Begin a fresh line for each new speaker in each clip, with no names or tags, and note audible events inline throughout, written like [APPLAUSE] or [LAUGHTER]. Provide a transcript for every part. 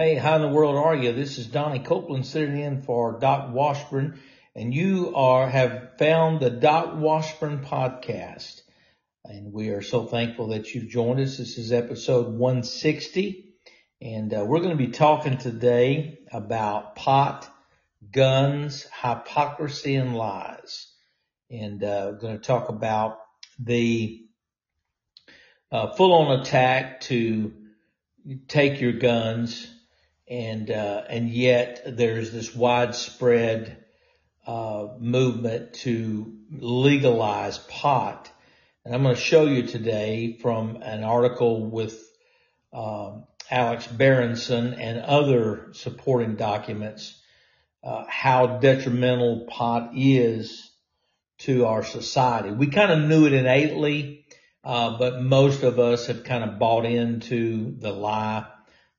Hey, how in the world are you? This is Donnie Copeland sitting in for Doc Washburn, and you are have found the Doc Washburn podcast. And we are so thankful that you've joined us. This is episode 160, and uh, we're going to be talking today about pot, guns, hypocrisy, and lies. And uh, we're going to talk about the uh, full-on attack to take your guns and uh, and yet there's this widespread uh, movement to legalize pot. And I'm going to show you today from an article with um, Alex Berenson and other supporting documents uh, how detrimental pot is to our society. We kind of knew it innately, uh, but most of us have kind of bought into the lie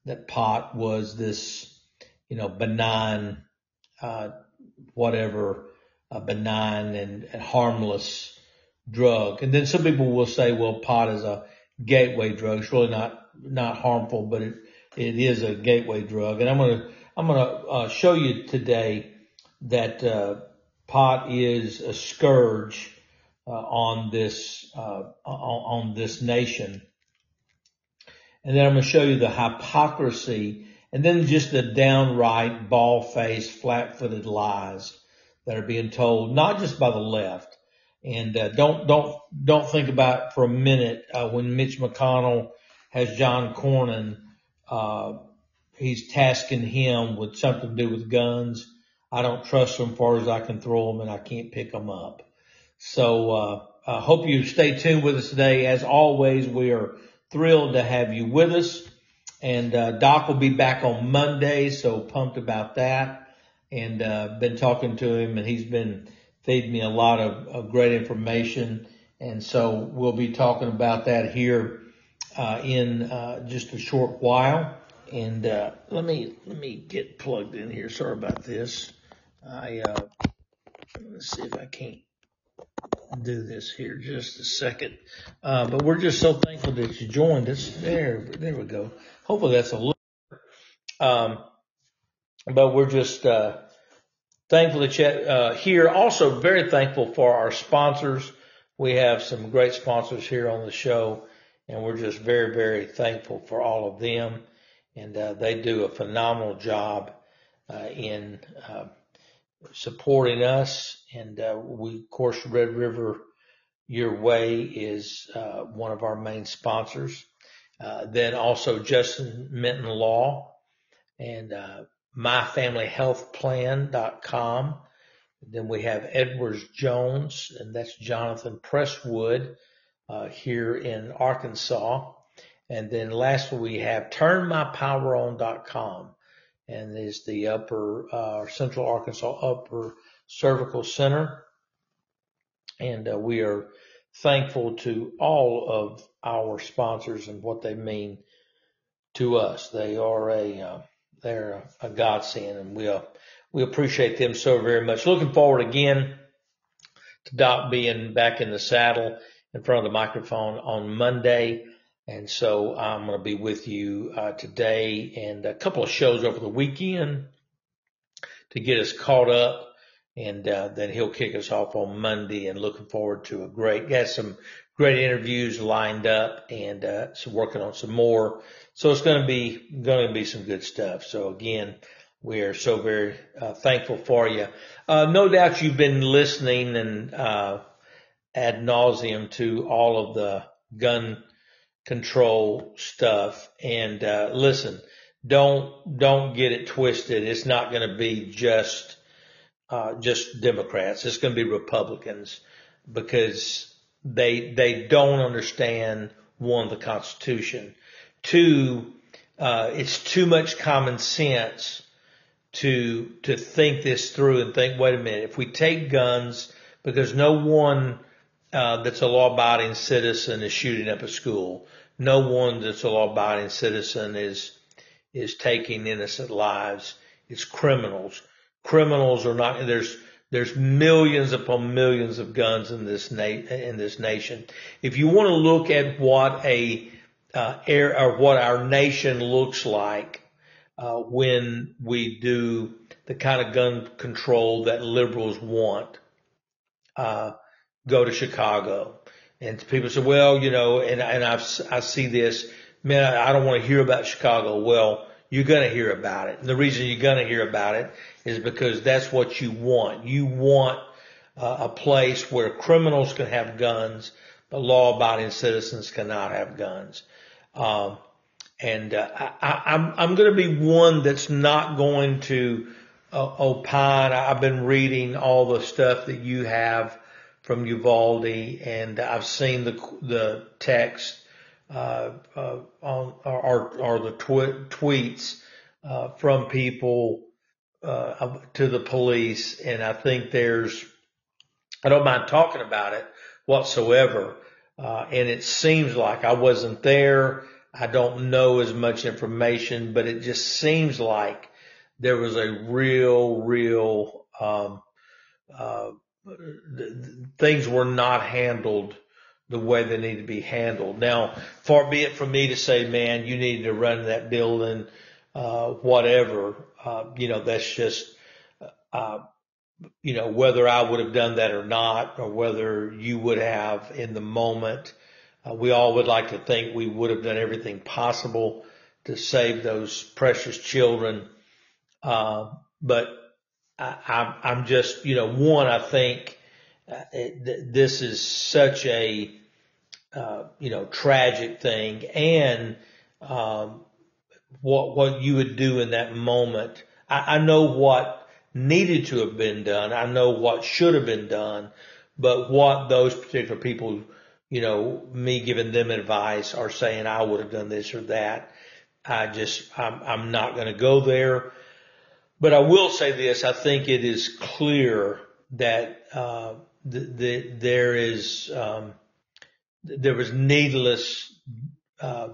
that pot was this, you know, benign, uh, whatever, benign and, and harmless drug. And then some people will say, well, pot is a gateway drug. It's really not, not harmful, but it, it is a gateway drug. And I'm going to, I'm going to uh, show you today that, uh, pot is a scourge, uh, on this, uh, on, on this nation. And then I'm going to show you the hypocrisy and then just the downright ball-faced, flat-footed lies that are being told, not just by the left. And uh, don't don't don't think about for a minute uh, when Mitch McConnell has John Cornyn, uh, he's tasking him with something to do with guns. I don't trust them far as I can throw them, and I can't pick them up. So uh, I hope you stay tuned with us today. As always, we are thrilled to have you with us. And uh, Doc will be back on Monday, so pumped about that. And uh, been talking to him, and he's been feeding me a lot of, of great information. And so we'll be talking about that here uh, in uh, just a short while. And uh, let me let me get plugged in here. Sorry about this. I uh, let's see if I can't do this here just a second. Uh, but we're just so thankful that you joined us. There, there we go. Hopefully that's a little, um, but we're just, uh, thankful that you, uh, here. Also very thankful for our sponsors. We have some great sponsors here on the show and we're just very, very thankful for all of them. And, uh, they do a phenomenal job, uh, in, uh, supporting us. And uh, we, of course, Red River Your Way is uh, one of our main sponsors. Uh, then also Justin Minton Law and uh, myfamilyhealthplan.com. Then we have Edwards Jones, and that's Jonathan Presswood uh, here in Arkansas. And then lastly, we have turnmypoweron.com and is the upper, uh, Central Arkansas Upper Cervical Center. And uh, we are thankful to all of our sponsors and what they mean to us. They are a, uh, they're a, godsend and we, uh, we appreciate them so very much. Looking forward again to Doc being back in the saddle in front of the microphone on Monday. And so I'm going to be with you uh, today and a couple of shows over the weekend to get us caught up. And uh, then he'll kick us off on Monday and looking forward to a great, got some great interviews lined up and uh, so working on some more. So it's going to be, going to be some good stuff. So again, we are so very uh, thankful for you. Uh, no doubt you've been listening and uh, ad nauseum to all of the gun control stuff. And uh, listen, don't don't get it twisted. It's not going to be just uh, just Democrats. It's going to be Republicans because they they don't understand one the Constitution. Two, uh, it's too much common sense to to think this through and think, wait a minute, if we take guns because no one uh, that's a law-abiding citizen is shooting up a school. No one that's a law-abiding citizen is is taking innocent lives. It's criminals. Criminals are not. There's there's millions upon millions of guns in this na- in this nation. If you want to look at what a uh, air or what our nation looks like, uh, when we do the kind of gun control that liberals want. Uh, go to Chicago. And people say, well, you know, and, and I've, I see this, man, I don't want to hear about Chicago. Well, you're going to hear about it. And the reason you're going to hear about it is because that's what you want. You want uh, a place where criminals can have guns, but law abiding citizens cannot have guns. Um, and uh, I, I'm I'm going to be one that's not going to uh, opine. I've been reading all the stuff that you have from Uvalde, and I've seen the the text uh, uh, on or, or the tw- tweets uh, from people uh, to the police, and I think there's I don't mind talking about it whatsoever. Uh, and it seems like I wasn't there. I don't know as much information, but it just seems like there was a real, real, um, uh, things were not handled the way they need to be handled. Now, far be it from me to say, man, you need to run that building, uh, whatever. Uh, you know, that's just, uh, you know, whether I would have done that or not, or whether you would have in the moment. Uh, we all would like to think we would have done everything possible to save those precious children. Uh, but I, am just, you know, one, I think uh, it, this is such a, uh, you know, tragic thing and, um, what, what you would do in that moment. I, I know what needed to have been done. I know what should have been done, but what those particular people, you know, me giving them advice or saying I would have done this or that. I just, I'm, I'm not going to go there. But I will say this, I think it is clear that, uh, the, the, there is, um, there was needless, uh,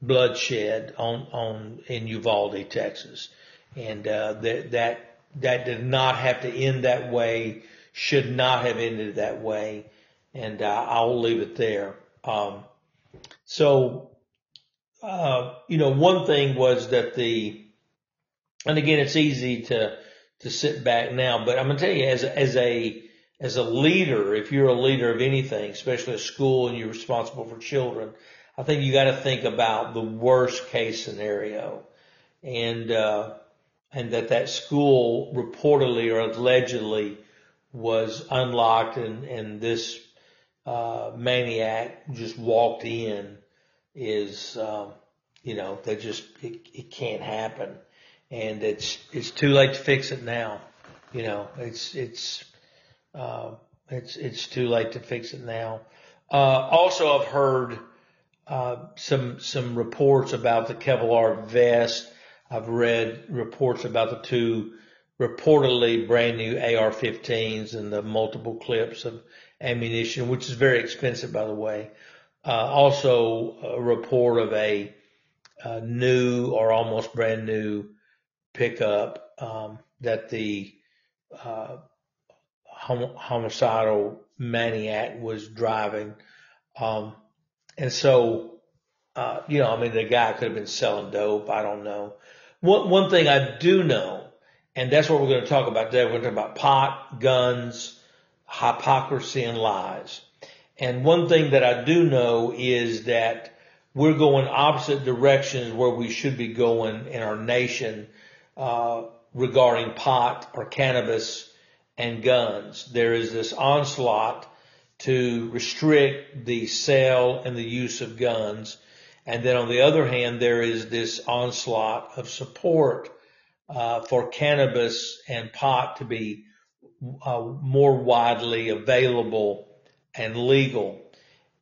bloodshed on, on, in Uvalde, Texas. And, uh, that, that that did not have to end that way, should not have ended that way. And, uh, I'll leave it there. Um, so, uh, you know, one thing was that the, and again, it's easy to, to sit back now, but I'm going to tell you as, as a, as a leader, if you're a leader of anything, especially a school and you're responsible for children, I think you got to think about the worst case scenario. And, uh, and that that school reportedly or allegedly was unlocked and, and this uh, maniac just walked in is, um, you know, that just, it, it can't happen. And it's, it's too late to fix it now. You know, it's, it's, uh, it's, it's too late to fix it now. Uh, also I've heard, uh, some, some reports about the Kevlar vest I've read reports about the two reportedly brand new AR-15s and the multiple clips of ammunition, which is very expensive, by the way. Uh, also a report of a, a, new or almost brand new pickup, um, that the, uh, hom- homicidal maniac was driving. Um, and so, uh, you know, I mean, the guy could have been selling dope. I don't know. One, one thing I do know, and that's what we're going to talk about today. We're going to talk about pot, guns, hypocrisy, and lies. And one thing that I do know is that we're going opposite directions where we should be going in our nation uh, regarding pot or cannabis and guns. There is this onslaught to restrict the sale and the use of guns and then on the other hand, there is this onslaught of support uh, for cannabis and pot to be uh, more widely available and legal.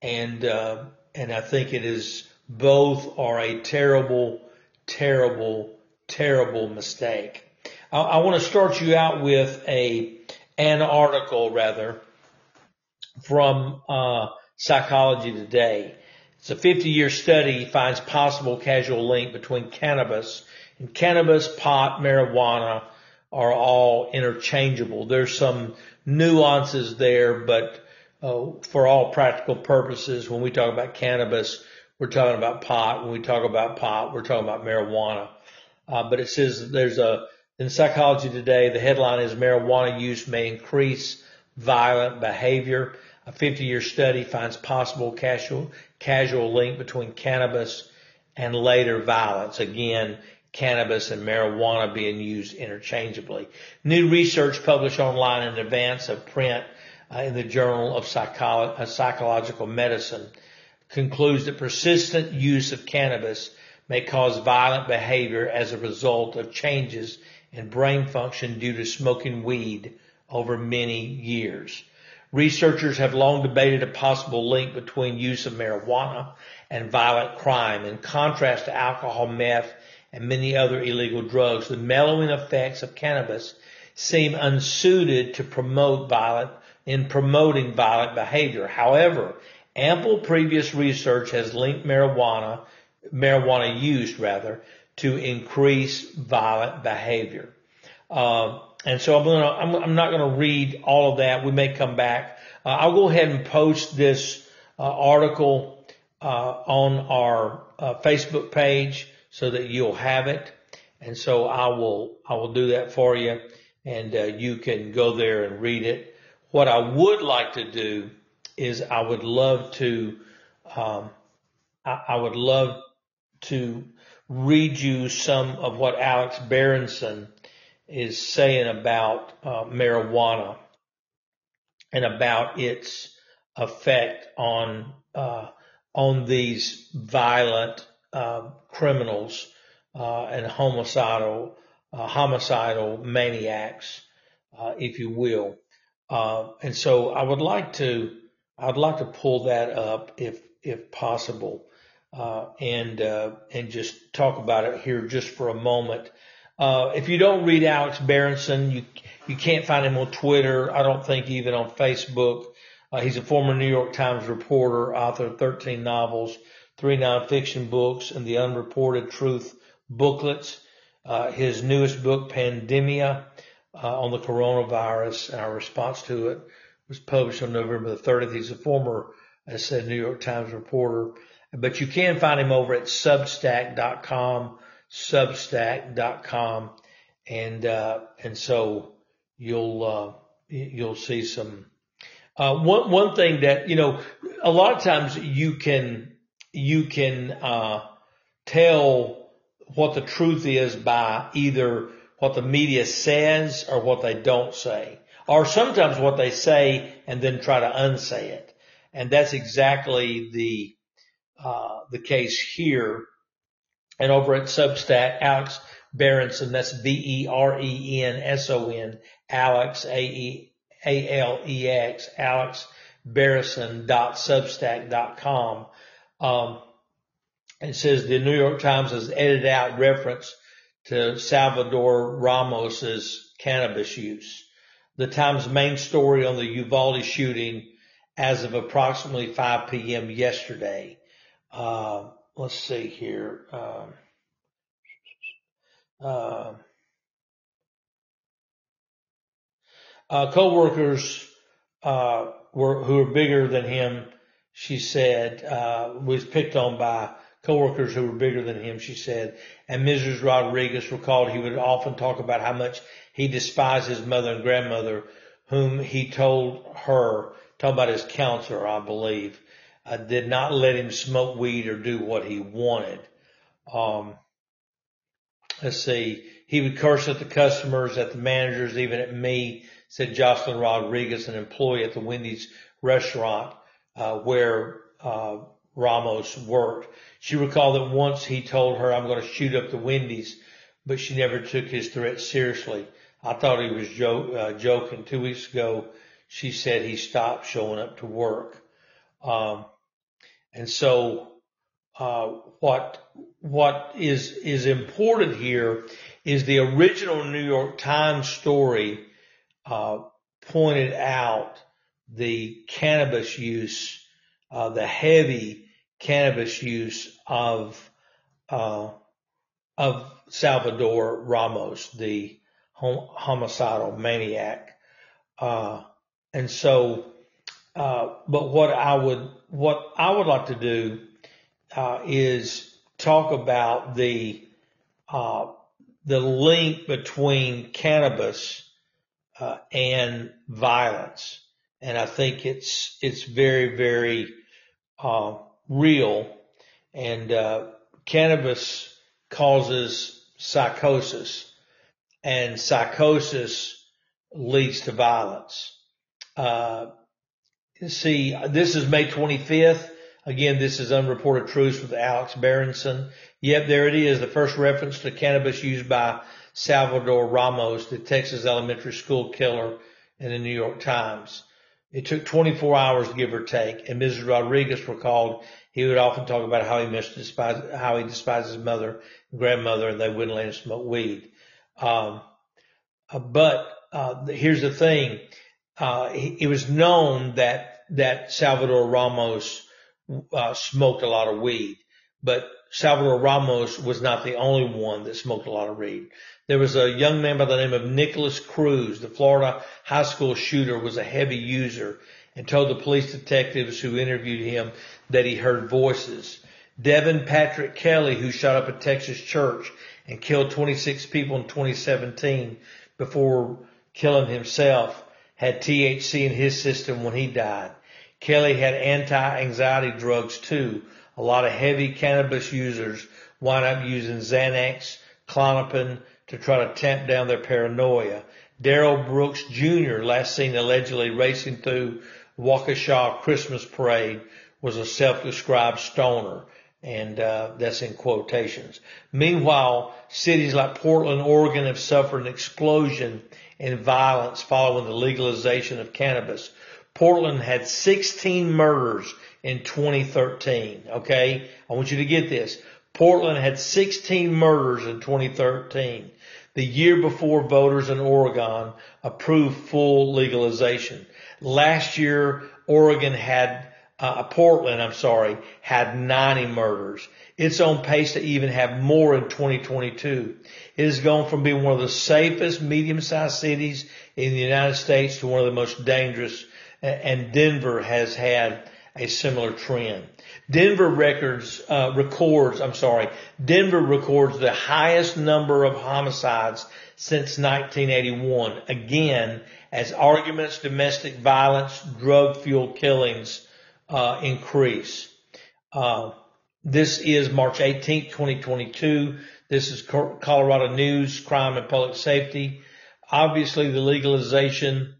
And uh, and I think it is both are a terrible, terrible, terrible mistake. I, I want to start you out with a an article rather from uh, Psychology Today. It's a 50 year study finds possible causal link between cannabis and cannabis, pot, marijuana are all interchangeable. There's some nuances there, but uh, for all practical purposes, when we talk about cannabis, we're talking about pot. When we talk about pot, we're talking about marijuana. Uh, but it says there's a, in psychology today, the headline is marijuana use may increase violent behavior. A 50 year study finds possible casual, casual link between cannabis and later violence. Again, cannabis and marijuana being used interchangeably. New research published online in advance of print uh, in the Journal of Psycholo- uh, Psychological Medicine concludes that persistent use of cannabis may cause violent behavior as a result of changes in brain function due to smoking weed over many years. Researchers have long debated a possible link between use of marijuana and violent crime. In contrast to alcohol, meth, and many other illegal drugs, the mellowing effects of cannabis seem unsuited to promote violent, in promoting violent behavior. However, ample previous research has linked marijuana, marijuana use rather, to increase violent behavior. Uh, and so I'm gonna, I'm, I'm not gonna read all of that. We may come back. Uh, I'll go ahead and post this uh, article uh, on our uh, Facebook page so that you'll have it. And so I will, I will do that for you and uh, you can go there and read it. What I would like to do is I would love to, um, I, I would love to read you some of what Alex Berenson is saying about uh, marijuana and about its effect on uh, on these violent uh, criminals uh, and homicidal uh, homicidal maniacs, uh, if you will. and so I would like to I'd like to pull that up if if possible. And and just talk about it here just for a moment. Uh, if you don't read Alex Berenson, you you can't find him on Twitter. I don't think even on Facebook. Uh, he's a former New York Times reporter, author of 13 novels, three nonfiction books, and the Unreported Truth booklets. Uh, his newest book, Pandemia, uh, on the coronavirus and our response to it, was published on November the 30th. He's a former, as I said, New York Times reporter. But you can find him over at substack.com substack.com and uh, and so you'll uh, you'll see some uh, one one thing that you know a lot of times you can you can uh, tell what the truth is by either what the media says or what they don't say. Or sometimes what they say and then try to unsay it. And that's exactly the uh, the case here and over at Substack, Alex Berenson, that's B-E-R-E-N-S-O-N, Alex, A-E-A-L-E-X, Alex Berenson.substack.com. Um, it says the New York Times has edited out reference to Salvador Ramos's cannabis use. The Times main story on the Uvalde shooting as of approximately 5 p.m. yesterday. Uh, let's see here. Uh, uh, co-workers uh, were who were bigger than him. She said uh, was picked on by co-workers who were bigger than him. She said, and Mrs. Rodriguez recalled he would often talk about how much he despised his mother and grandmother, whom he told her, talking about his counselor, I believe, uh, did not let him smoke weed or do what he wanted. Um, let's see, he would curse at the customers, at the managers, even at me, said Jocelyn Rodriguez, an employee at the Wendy's restaurant, uh, where, uh, Ramos worked. She recalled that once he told her, I'm going to shoot up the Wendy's, but she never took his threat seriously. I thought he was jo- uh, joking. Two weeks ago, she said he stopped showing up to work. Um, and so, uh, what, what is, is important here is the original New York Times story, uh, pointed out the cannabis use, uh, the heavy cannabis use of, uh, of Salvador Ramos, the homicidal maniac. Uh, and so, uh, but what I would, what I would like to do, uh, is talk about the, uh, the link between cannabis uh, and violence, and I think it's it's very very uh, real. And uh, cannabis causes psychosis, and psychosis leads to violence. See, this is May 25th. Again, this is unreported truths with Alex Berenson. Yep, there it is. The first reference to cannabis used by Salvador Ramos, the Texas elementary school killer in the New York Times. It took 24 hours, give or take, and Mrs. Rodriguez recalled he would often talk about how he missed despise, how he despised his mother and grandmother, and they wouldn't let him smoke weed. Um, uh, but uh, here's the thing: uh, it was known that that Salvador Ramos uh, smoked a lot of weed, but Salvador Ramos was not the only one that smoked a lot of weed. There was a young man by the name of Nikolas Cruz. The Florida high school shooter was a heavy user and told the police detectives who interviewed him that he heard voices. Devin Patrick Kelley, who shot up a Texas church and killed 26 people in 2017 before killing himself, had THC in his system when he died. Kelley had anti-anxiety drugs too. A lot of heavy cannabis users wind up using Xanax, Klonopin to try to tamp down their paranoia. Darrell Brooks Jr., last seen allegedly racing through Waukesha Christmas parade, was a self-described stoner. And uh, that's in quotations. Meanwhile, cities like Portland, Oregon have suffered an explosion in violence following the legalization of cannabis. Portland had 16 murders in 2013. Okay. I want you to get this. Portland had 16 murders in 2013, the year before voters in Oregon approved full legalization. Last year, Oregon had, uh, Portland, I'm sorry, had 90 murders. It's on pace to even have more in 2022. It has gone from being one of the safest medium-sized cities in the United States to one of the most dangerous and Denver has had a similar trend. Denver records, uh, records, I'm sorry, Denver records the highest number of homicides since 1981. Again, as arguments, domestic violence, drug fueled killings, uh, increase. Uh, this is March 18th, 2022. This is Colorado News, Crime and Public Safety. Obviously the legalization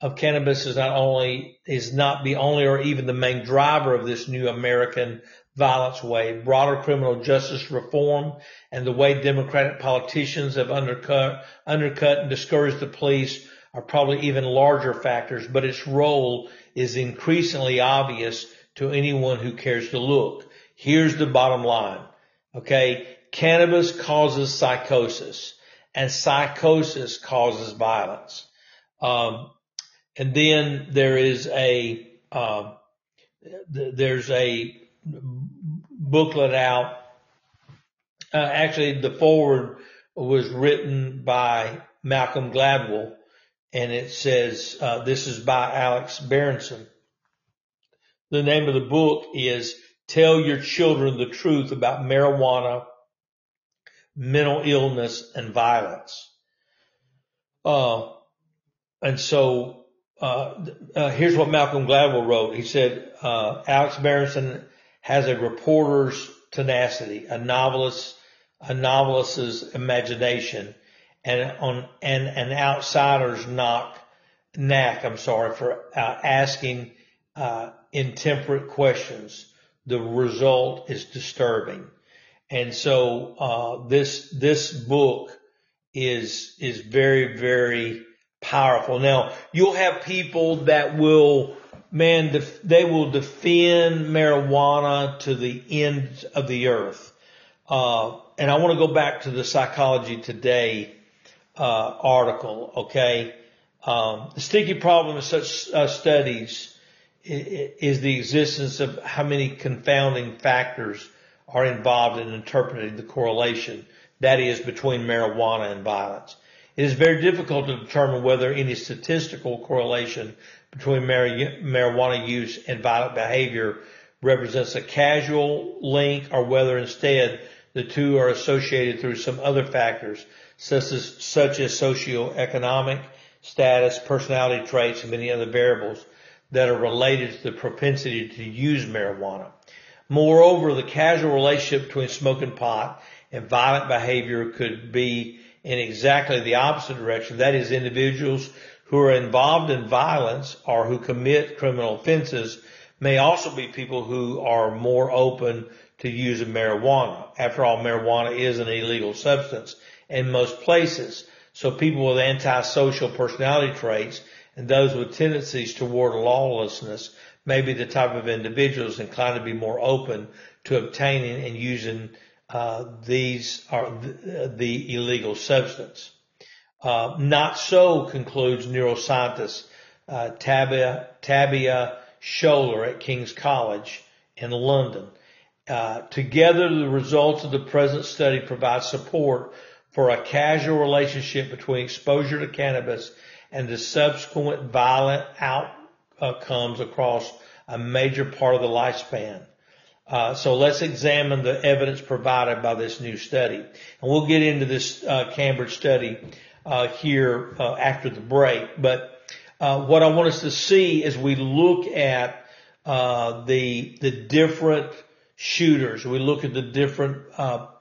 of cannabis is not only, is not the only or even the main driver of this new American violence wave. Broader criminal justice reform and the way Democratic politicians have undercut, undercut and discouraged the police are probably even larger factors, but its role is increasingly obvious to anyone who cares to look. Here's the bottom line. Okay. Cannabis causes psychosis and psychosis causes violence. Um, and then there is a, uh, there's a booklet out. Uh, actually the forward was written by Malcolm Gladwell and it says, uh, this is by Alex Berenson. The name of the book is Tell Your Children the Truth About Marijuana, Mental Illness, and Violence. Uh, and so uh, uh, here's what Malcolm Gladwell wrote. He said, uh, Alex Berenson has a reporter's tenacity, a a novelist's imagination, and on and an outsider's knock, knack. I'm sorry for uh, asking uh, intemperate questions. The result is disturbing, and so uh, this this book is is very very powerful. Now you'll have people that will, man, def- they will defend marijuana to the end of the earth. Uh, and I want to go back to the Psychology Today uh, article. Okay, um, the sticky problem of such uh, studies is the existence of how many confounding factors are involved in interpreting the correlation that is between marijuana and violence. It is very difficult to determine whether any statistical correlation between marijuana use and violent behavior represents a casual link or whether instead the two are associated through some other factors such as, such as socioeconomic status, personality traits, and many other variables that are related to the propensity to use marijuana. Moreover, the casual relationship between smoking pot and violent behavior could be in exactly the opposite direction. That is, individuals who are involved in violence or who commit criminal offenses may also be people who are more open to using marijuana. After all, marijuana is an illegal substance in most places. So people with antisocial personality traits and those with tendencies toward lawlessness may be the type of individuals inclined to be more open to obtaining and using uh, these are the, the, illegal substance. Uh, not so concludes neuroscientist uh, Tabea, Tabea Schoeler at King's College in London. Uh, together, the results of the present study provide support for a casual relationship between exposure to cannabis and the subsequent violent outcomes across a major part of the lifespan. Uh, so let's examine the evidence provided by this new study. And we'll get into this uh, Cambridge study uh, here uh, after the break. But uh, what I want us to see as we look at uh, the the different shooters, we look at the different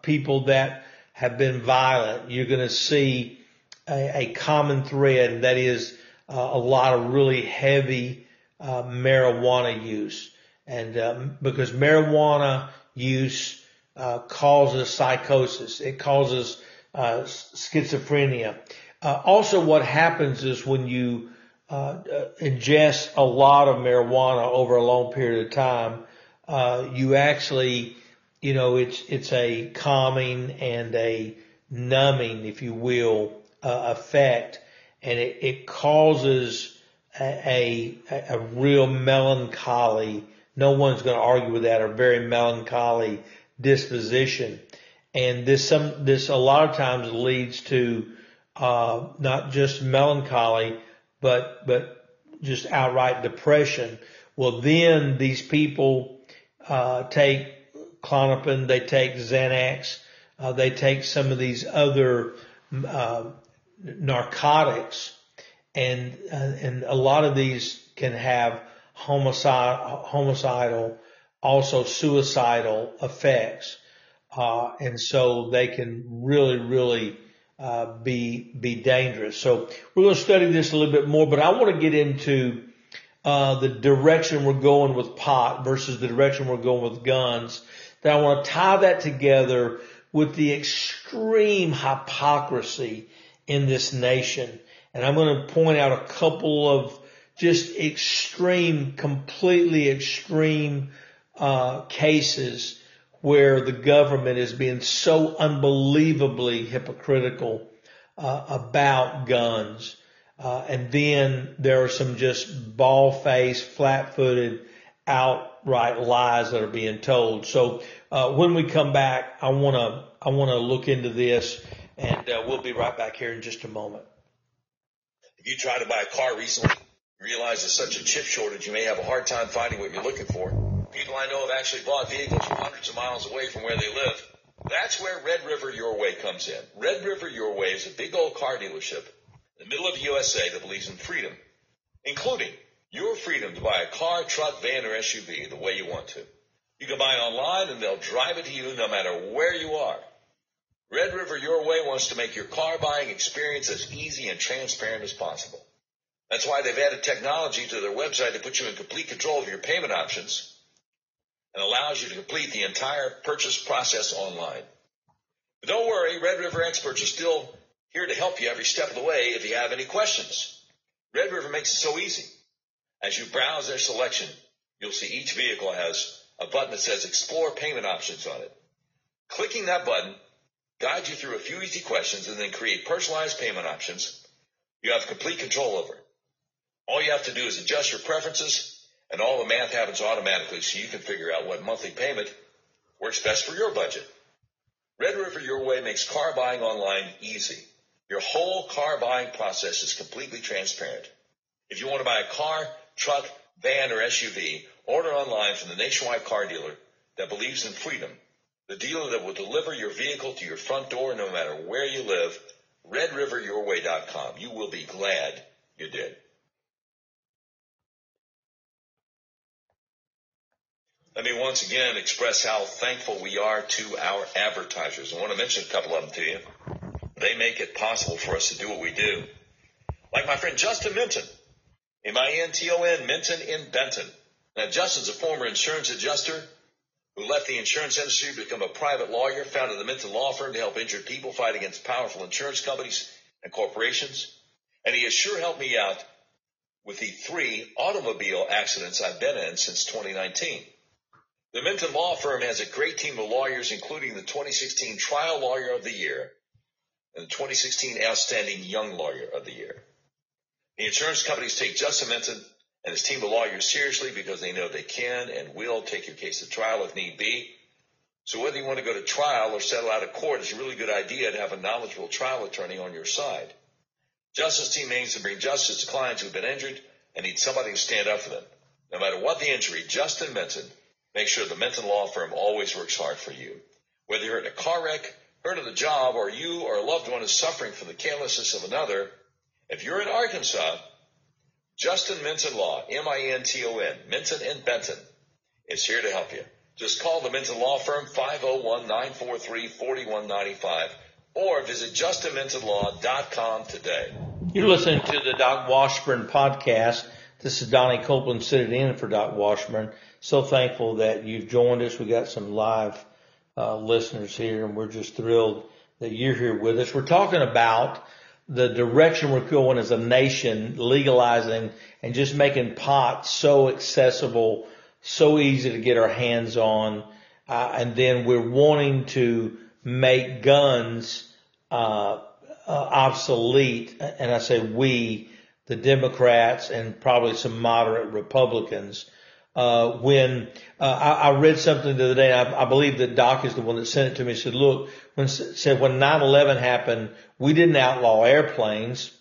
people that have been violent, you're going to see a, a, common thread, that is a lot of really heavy marijuana use and um, because marijuana use uh, causes psychosis, it causes uh, schizophrenia. Uh, also, what happens is when you uh, uh, ingest a lot of marijuana over a long period of time, uh, you actually, you know, it's it's a calming and a numbing, if you will, effect, and it, it causes a, a, a real melancholy no one's going to argue with that, a very melancholy disposition. And this some this a lot of times leads to uh, not just melancholy, but but just outright depression. Well, then these people uh, take Klonopin, they take Xanax, uh, they take some of these other uh, narcotics, and uh, and a lot of these can have homicide, homicidal, also suicidal effects. Uh, and so they can really, really, uh, be, be dangerous. So we're going to study this a little bit more, but I want to get into, uh, the direction we're going with pot versus the direction we're going with guns. That I want to tie that together with the extreme hypocrisy in this nation. And I'm going to point out a couple of just extreme, completely extreme uh, cases where the government is being so unbelievably hypocritical uh, about guns. Uh, and then there are some just ball-faced, flat-footed, outright lies that are being told. So uh, when we come back, I want to I want to look into this, and uh, we'll be right back here in just a moment.
If you tried to buy a car recently realize there's such a chip shortage, you may have a hard time finding what you're looking for. People I know have actually bought vehicles from hundreds of miles away from where they live. That's where Red River Your Way comes in. Red River Your Way is a big old car dealership in the middle of the USA that believes in freedom, including your freedom to buy a car, truck, van, or SUV the way you want to. You can buy online and they'll drive it to you no matter where you are. Red River Your Way wants to make your car buying experience as easy and transparent as possible. That's why they've added technology to their website to put you in complete control of your payment options and allows you to complete the entire purchase process online. But don't worry, Red River experts are still here to help you every step of the way if you have any questions. Red River makes it so easy. As you browse their selection, you'll see each vehicle has a button that says explore payment options on it. Clicking that button guides you through a few easy questions and then create personalized payment options you have complete control over. All you have to do is adjust your preferences and all the math happens automatically so you can figure out what monthly payment works best for your budget. Red River Your Way makes car buying online easy. Your whole car buying process is completely transparent. If you want to buy a car, truck, van, or SUV, order online from the nationwide car dealer that believes in freedom, the dealer that will deliver your vehicle to your front door no matter where you live, redriveryourway.com. You will be glad you did. Let me once again express how thankful we are to our advertisers. I want to mention a couple of them to you. They make it possible for us to do what we do. Like my friend Justin Minton, M-I-N-T-O-N, Minton in Benton. Now, Justin's a former insurance adjuster who left the insurance industry to become a private lawyer, founded the Minton Law Firm to help injured people fight against powerful insurance companies and corporations. And he has sure helped me out with the three automobile accidents I've been in since 2019. The Minton Law Firm has a great team of lawyers, including the 2016 Trial Lawyer of the Year and the 2016 Outstanding Young Lawyer of the Year. The insurance companies take Justin Minton and his team of lawyers seriously because they know they can and will take your case to trial if need be. So whether you want to go to trial or settle out of court, it's a really good idea to have a knowledgeable trial attorney on your side. Justice team aims to bring justice to clients who've been injured and need somebody to stand up for them. No matter what the injury, Justin Minton makes sure the Minton Law Firm always works hard for you. Whether you're in a car wreck, hurt on the job, or you or a loved one is suffering from the carelessness of another, if you're in Arkansas, Justin Minton Law, M-I-N-T-O-N, Minton and Benton, is here to help you. Just call the Minton Law Firm 501-943-4195 or visit justinmintonlaw.com today.
You're listening to the Doc Washburn podcast. This is Donnie Copeland sitting in for Doc Washburn so thankful that you've joined us. We got some live uh, listeners here, and we're just thrilled that you're here with us. We're talking about the direction we're going as a nation, legalizing and just making pot so accessible, so easy to get our hands on, uh, and then we're wanting to make guns uh, uh obsolete. And I say we, the Democrats, and probably some moderate Republicans uh, when uh, I, I, read something the other day, I, I, believe that Doc is the one that sent it to me. Said, "Look, when said when 9/11 happened, we didn't outlaw airplanes.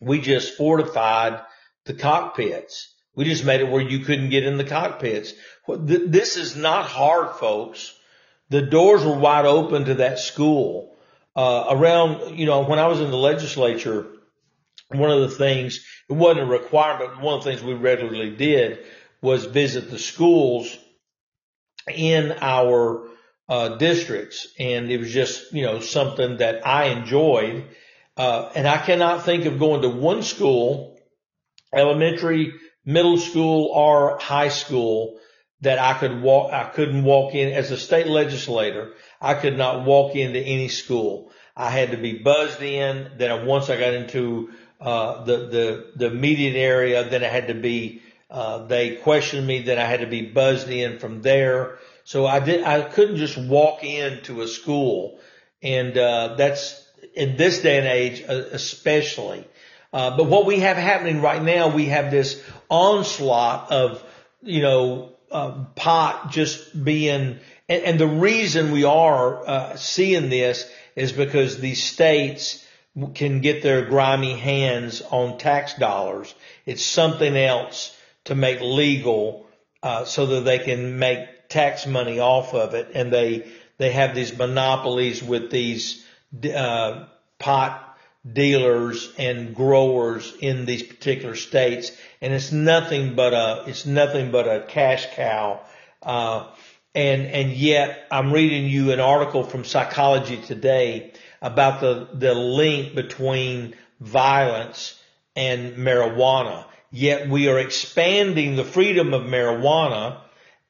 We just fortified the cockpits. We just made it where you couldn't get in the cockpits. This is not hard, folks. The doors were wide open to that school. Uh, around, you know, when I was in the legislature, one of the things, it wasn't a requirement, but one of the things we regularly did was visit the schools in our uh, districts, and it was just you know something that I enjoyed. Uh, and I cannot think of going to one school, elementary, middle school, or high school that I could walk. I couldn't walk in as a state legislator. I could not walk into any school. I had to be buzzed in. Then once I got into uh, the the the immediate area, then I had to be uh, they questioned me that I had to be buzzed in from there. So I did, I couldn't just walk into a school. And, uh, that's in this day and age, uh, especially. Uh, but what we have happening right now, we have this onslaught of, you know, uh, pot just being, and, and, the reason we are, uh, seeing this is because these states can get their grimy hands on tax dollars. It's something else to make legal uh, so that they can make tax money off of it, and they they have these monopolies with these uh, pot dealers and growers in these particular states, and it's nothing but a it's nothing but a cash cow. Uh, and and yet I'm reading you an article from Psychology Today about the the link between violence and marijuana yet we are expanding the freedom of marijuana.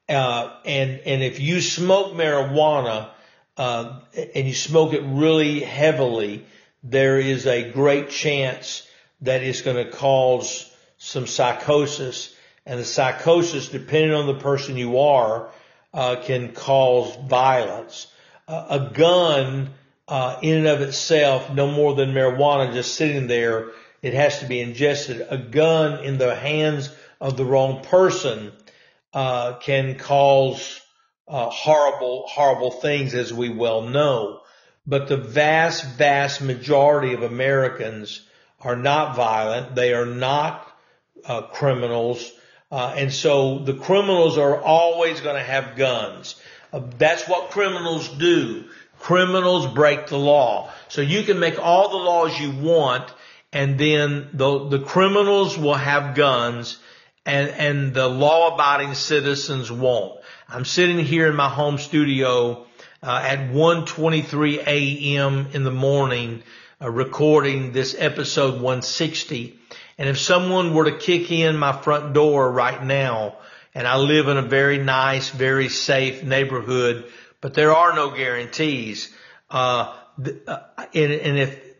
Uh, and, and if you smoke marijuana, uh, and you smoke it really heavily, there is a great chance that it's going to cause some psychosis. And the psychosis, depending on the person you are, uh, can cause violence. a gun, uh, in and of itself, no more than marijuana just sitting there, it has to be ingested. A gun in the hands of the wrong person uh, can cause uh, horrible, horrible things, as we well know. But the vast, vast majority of Americans are not violent. They are not uh, criminals. Uh, and so the criminals are always going to have guns. Uh, that's what criminals do. Criminals break the law. So you can make all the laws you want and then the, the criminals will have guns and, and the law abiding citizens won't. I'm sitting here in my home studio uh, at 1:23 a.m. in the morning, uh, recording this episode 160. And if someone were to kick in my front door right now, and I live in a very nice, very safe neighborhood, but there are no guarantees. Uh, uh and, and, if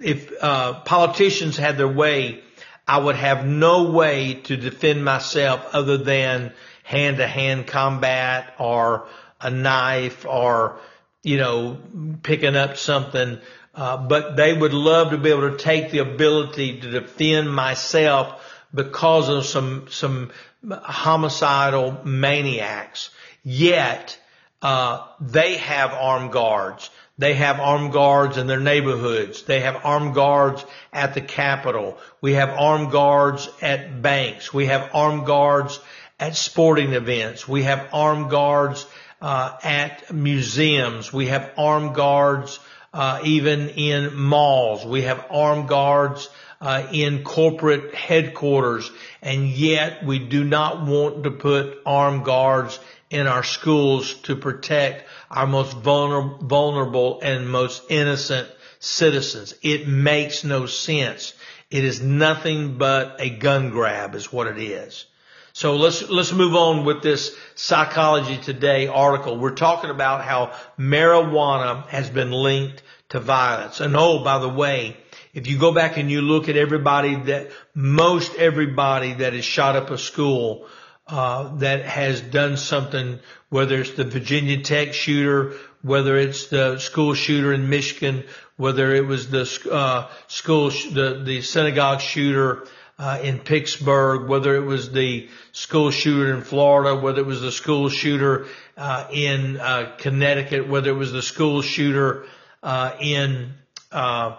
if uh, politicians had their way, I would have no way to defend myself other than hand to hand combat or a knife or, you know, picking up something. Uh, but they would love to be able to take the ability to defend myself because of some, some homicidal maniacs. Yet, uh, they have armed guards. They have armed guards in their neighborhoods. They have armed guards at the Capitol. We have armed guards at banks. We have armed guards at sporting events. We have armed guards uh, at museums. We have armed guards uh, even in malls. We have armed guards uh, in corporate headquarters, and yet we do not want to put armed guards in our schools to protect our most vulnerable and most innocent citizens. It makes no sense. It is nothing but a gun grab is what it is. So let's, let's move on with this Psychology Today article. We're talking about how marijuana has been linked to violence. And oh, by the way, if you go back and you look at everybody that, most everybody that has shot up a school, uh, that has done something, whether it's the Virginia Tech shooter, whether it's the school shooter in Michigan, whether it was the, uh, school, the, the synagogue shooter, uh, in Pittsburgh, whether it was the school shooter in Florida, whether it was the school shooter uh, in uh, Connecticut, whether it was the school shooter uh, in uh,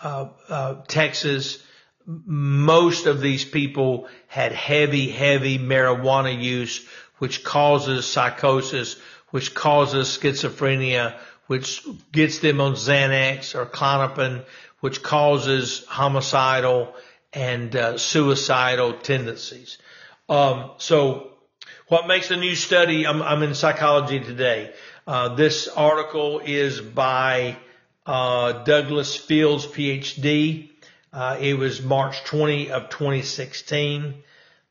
uh, Texas. Most of these people had heavy, heavy marijuana use, which causes psychosis, which causes schizophrenia, which gets them on Xanax or Klonopin, which causes homicidal and uh, suicidal tendencies. Um, so what makes a new study? I'm, I'm in psychology today. Uh, this article is by uh, Douglas Fields, PhD. Uh, it was March 20 of 2016.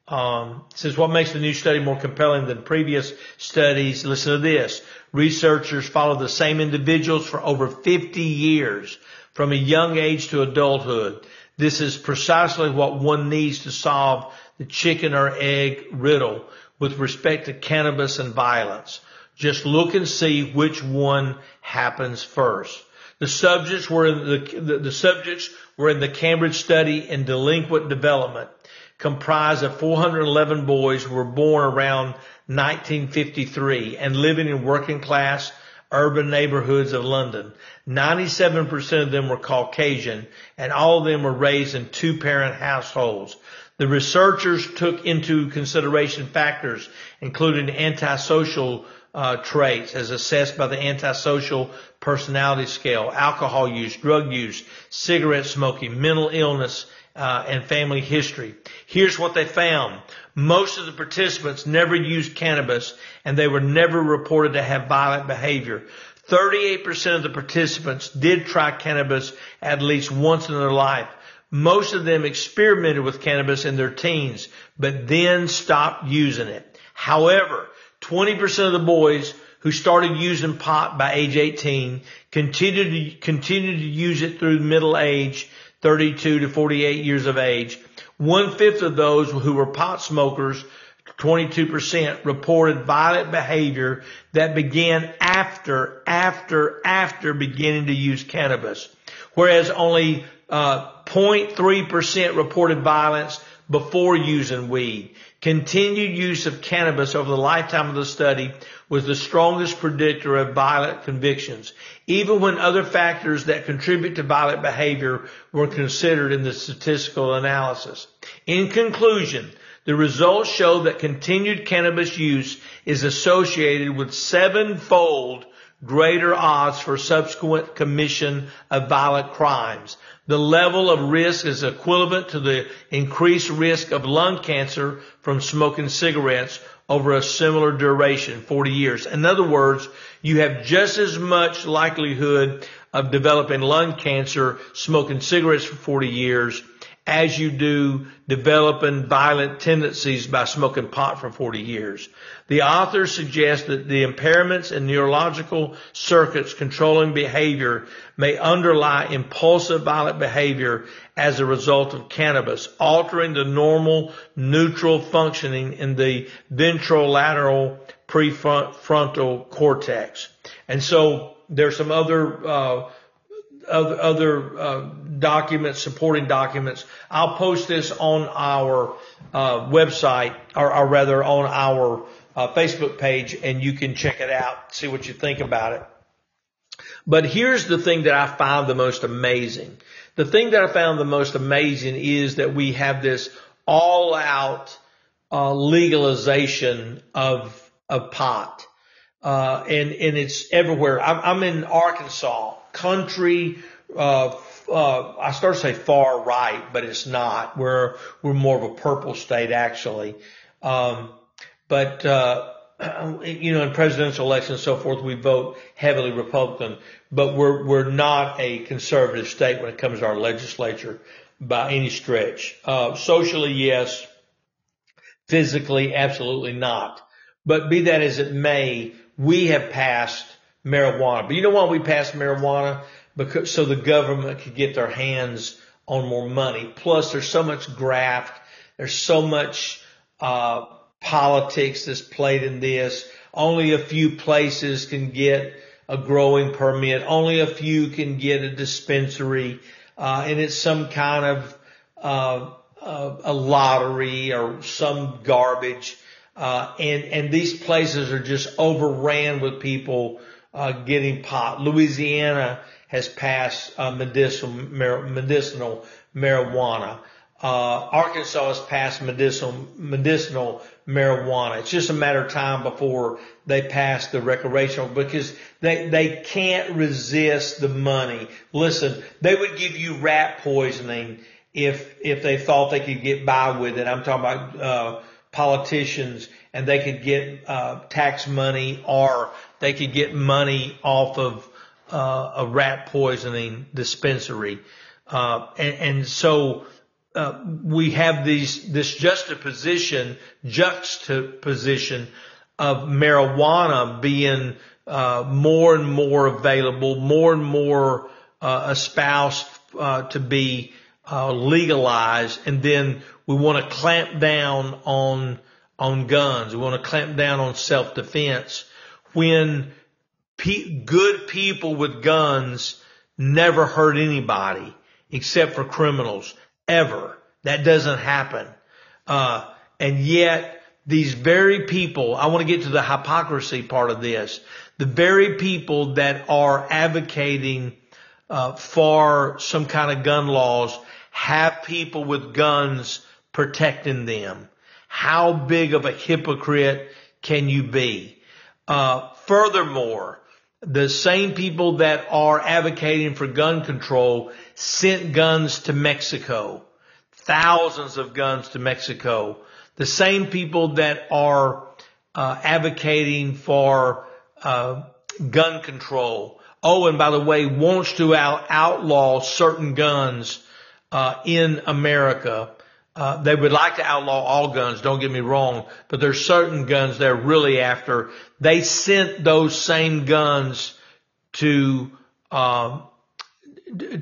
Um, says what makes the new study more compelling than previous studies. Listen to this. Researchers followed the same individuals for over 50 years from a young age to adulthood. This is precisely what one needs to solve the chicken or egg riddle with respect to cannabis and violence. Just look and see which one happens first. The subjects were in the, the, the subjects were in the Cambridge study in delinquent development, comprised of 411 boys who were born around 1953 and living in working class urban neighborhoods of London. 97% of them were Caucasian and all of them were raised in two parent households. The researchers took into consideration factors including antisocial uh, traits as assessed by the antisocial personality scale, alcohol use, drug use, cigarette smoking, mental illness, uh, and family history. Here's what they found. Most of the participants never used cannabis and they were never reported to have violent behavior. 38% of the participants did try cannabis at least once in their life. Most of them experimented with cannabis in their teens, but then stopped using it. However, 20% of the boys who started using pot by age 18 continued to, continued to use it through middle age, 32 to 48 years of age. One fifth of those who were pot smokers 22% reported violent behavior that began after, after, after beginning to use cannabis. Whereas only uh, 0.3% reported violence before using weed. Continued use of cannabis over the lifetime of the study was the strongest predictor of violent convictions, even when other factors that contribute to violent behavior were considered in the statistical analysis. In conclusion, the results show that continued cannabis use is associated with sevenfold greater odds for subsequent commission of violent crimes. The level of risk is equivalent to the increased risk of lung cancer from smoking cigarettes over a similar duration, 40 years. In other words, you have just as much likelihood of developing lung cancer smoking cigarettes for 40 years as you do developing violent tendencies by smoking pot for 40 years. The author suggests that the impairments in neurological circuits controlling behavior may underlie impulsive violent behavior as a result of cannabis, altering the normal neutral functioning in the ventrolateral prefrontal cortex. And so there's some other uh, other, other uh, documents, supporting documents. I'll post this on our uh, website, or, or, rather on our uh, Facebook page, and you can check it out, see what you think about it. But here's the thing that I found the most amazing. The thing that I found the most amazing is that we have this all-out uh, legalization of of pot, uh, and and it's everywhere. I'm, I'm in Arkansas country, uh, uh, I start to say far right, but it's not. We're, we're more of a purple state actually. Um, but, uh, [CLEARS THROAT] you know, in presidential elections and so forth, we vote heavily Republican, but we're, we're not a conservative state when it comes to our legislature by any stretch. Uh, socially, yes. Physically, absolutely not. But be that as it may, we have passed marijuana. But you know why we passed marijuana? Because so the government could get their hands on more money. Plus, there's so much graft. There's so much uh, politics that's played in this. Only a few places can get a growing permit. Only a few can get a dispensary, uh, and it's some kind of uh, a lottery or some garbage. Uh, and and these places are just overran with people uh, getting pot. Louisiana has passed uh, medicinal, mar- medicinal marijuana. Uh, Arkansas has passed medicinal, medicinal marijuana. It's just a matter of time before they pass the recreational because they, they can't resist the money. Listen, they would give you rat poisoning if, if they thought they could get by with it. I'm talking about, uh, politicians and they could get, uh, tax money or they could get money off of uh, a rat poisoning dispensary. Uh, and, and, so uh, we have these this juxtaposition juxtaposition of marijuana being uh, more and more available, more and more uh, espoused to be legalized, and then we want to clamp down on on guns. We want to clamp down on self defense when pe- good people with guns never hurt anybody except for criminals ever. That doesn't happen. Uh, and yet these very people, I want to get to the hypocrisy part of this. The very people that are advocating uh, for some kind of gun laws have people with guns protecting them. How big of a hypocrite can you be? Uh, furthermore, the same people that are advocating for gun control sent guns to Mexico, thousands of guns to Mexico. The same people that are uh, advocating for uh, gun control. Oh, and by the way, wants to out- outlaw certain guns uh, in America uh, they would like to outlaw all guns, don't get me wrong, but there's certain guns they're really after. They sent those same guns to, uh,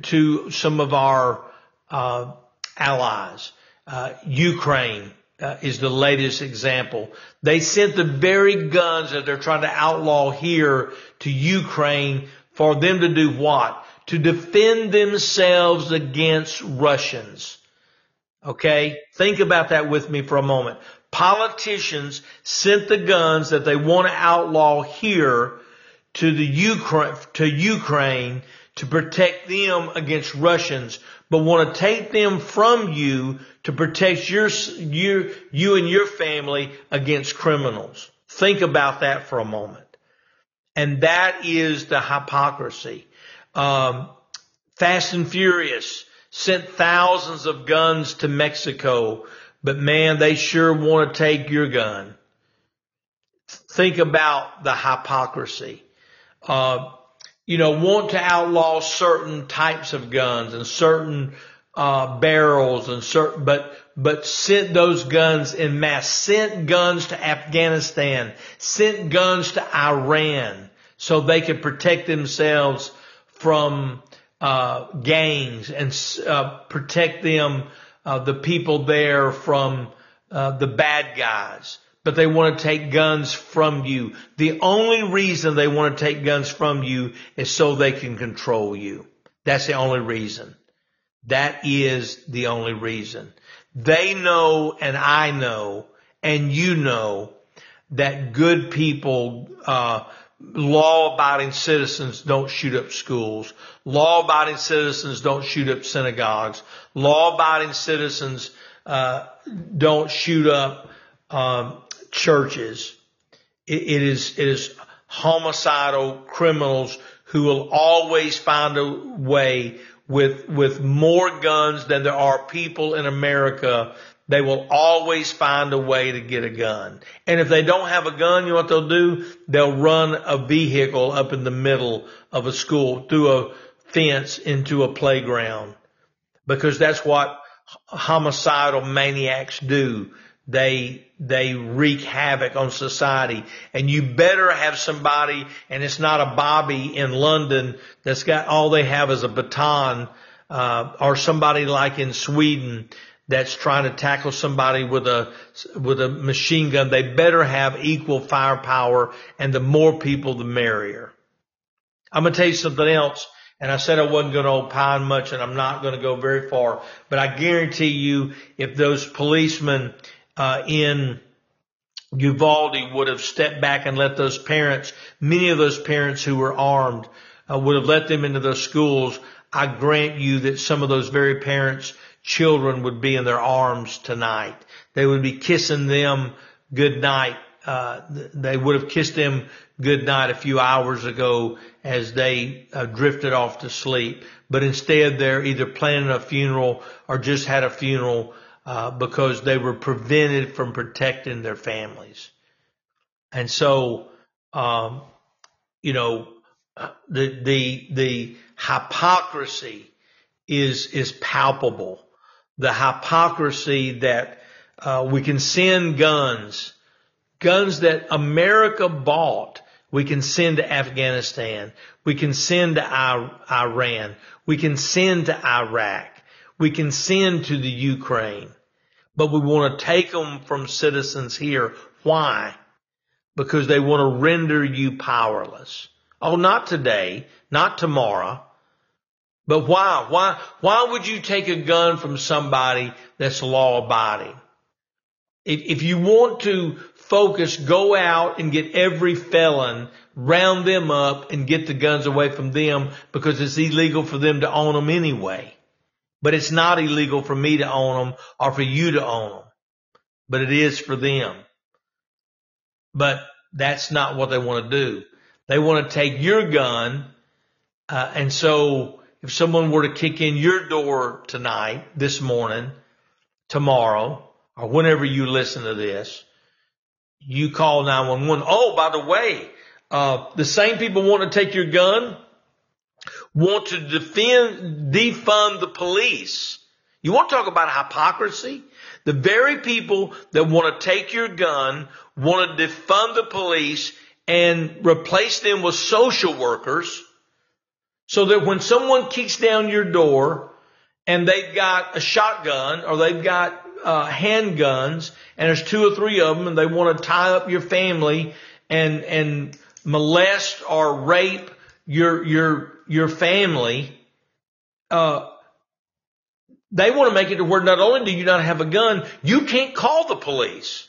to some of our, uh, allies. Uh, Ukraine, uh, is the latest example. They sent the very guns that they're trying to outlaw here to Ukraine for them to do what? To defend themselves against Russians. Okay? Think about that with me for a moment. Politicians sent the guns that they want to outlaw here to the Ukraine, to Ukraine to protect them against Russians, but want to take them from you to protect your, you, you and your family against criminals. Think about that for a moment. And that is the hypocrisy. Um, Fast and Furious sent thousands of guns to Mexico, but man, they sure want to take your gun. Think about the hypocrisy. Uh, you know, want to outlaw certain types of guns and certain uh, barrels and certain, but but sent those guns in mass. Sent guns to Afghanistan. Sent guns to Iran so they could protect themselves from uh, gangs and uh, protect them, uh, the people there from uh, the bad guys. But they want to take guns from you. The only reason they want to take guns from you is so they can control you. That's the only reason. That is the only reason. They know and I know and you know that good people, uh, law abiding citizens don't shoot up schools. Law abiding citizens don't shoot up synagogues. Law abiding citizens, uh, don't shoot up, um, churches. It, it is, it is homicidal criminals who will always find a way with, with more guns than there are people in America they will always find a way to get a gun. And if they don't have a gun, you know what they'll do? They'll run a vehicle up in the middle of a school through a fence into a playground because that's what homicidal maniacs do. They, they wreak havoc on society and you better have somebody and it's not a Bobby in London that's got all they have is a baton, uh, or somebody like in Sweden that's trying to tackle somebody with a with a machine gun, they better have equal firepower, and the more people, the merrier. I'm gonna tell you something else, and I said I wasn't gonna opine much, and I'm not gonna go very far, but I guarantee you, if those policemen uh, in Uvalde would have stepped back and let those parents, many of those parents who were armed, uh, would have let them into those schools. I grant you that some of those very parents children would be in their arms tonight. They would be kissing them good night. Uh, they would have kissed them good night a few hours ago as they uh, drifted off to sleep. But instead they're either planning a funeral or just had a funeral, uh, because they were prevented from protecting their families. And so, um, you know, the, the, the hypocrisy is, is palpable the hypocrisy that uh, we can send guns, guns that America bought. We can send to Afghanistan. We can send to Iran. We can send to Iraq. We can send to the Ukraine. But we want to take them from citizens here. Why? Because they want to render you powerless. Oh, not today, not tomorrow, but why? Why, why would you take a gun from somebody that's law abiding? If, if you want to focus, go out and get every felon, round them up and get the guns away from them because it's illegal for them to own them anyway. But it's not illegal for me to own them or for you to own them. But it is for them. But that's not what they want to do. They want to take your gun, uh, and so if someone were to kick in your door tonight, this morning, tomorrow, or whenever you listen to this, you call 911. Oh, by the way, uh, the same people want to take your gun want to defend, defund the police. You want to talk about hypocrisy? The very people that want to take your gun want to defund the police and replace them with social workers so that when someone kicks down your door and they've got a shotgun or they've got uh, handguns and there's two or three of them and they want to tie up your family and, and molest or rape your, your, your family, uh, they want to make it to where not only do you not have a gun, you can't call the police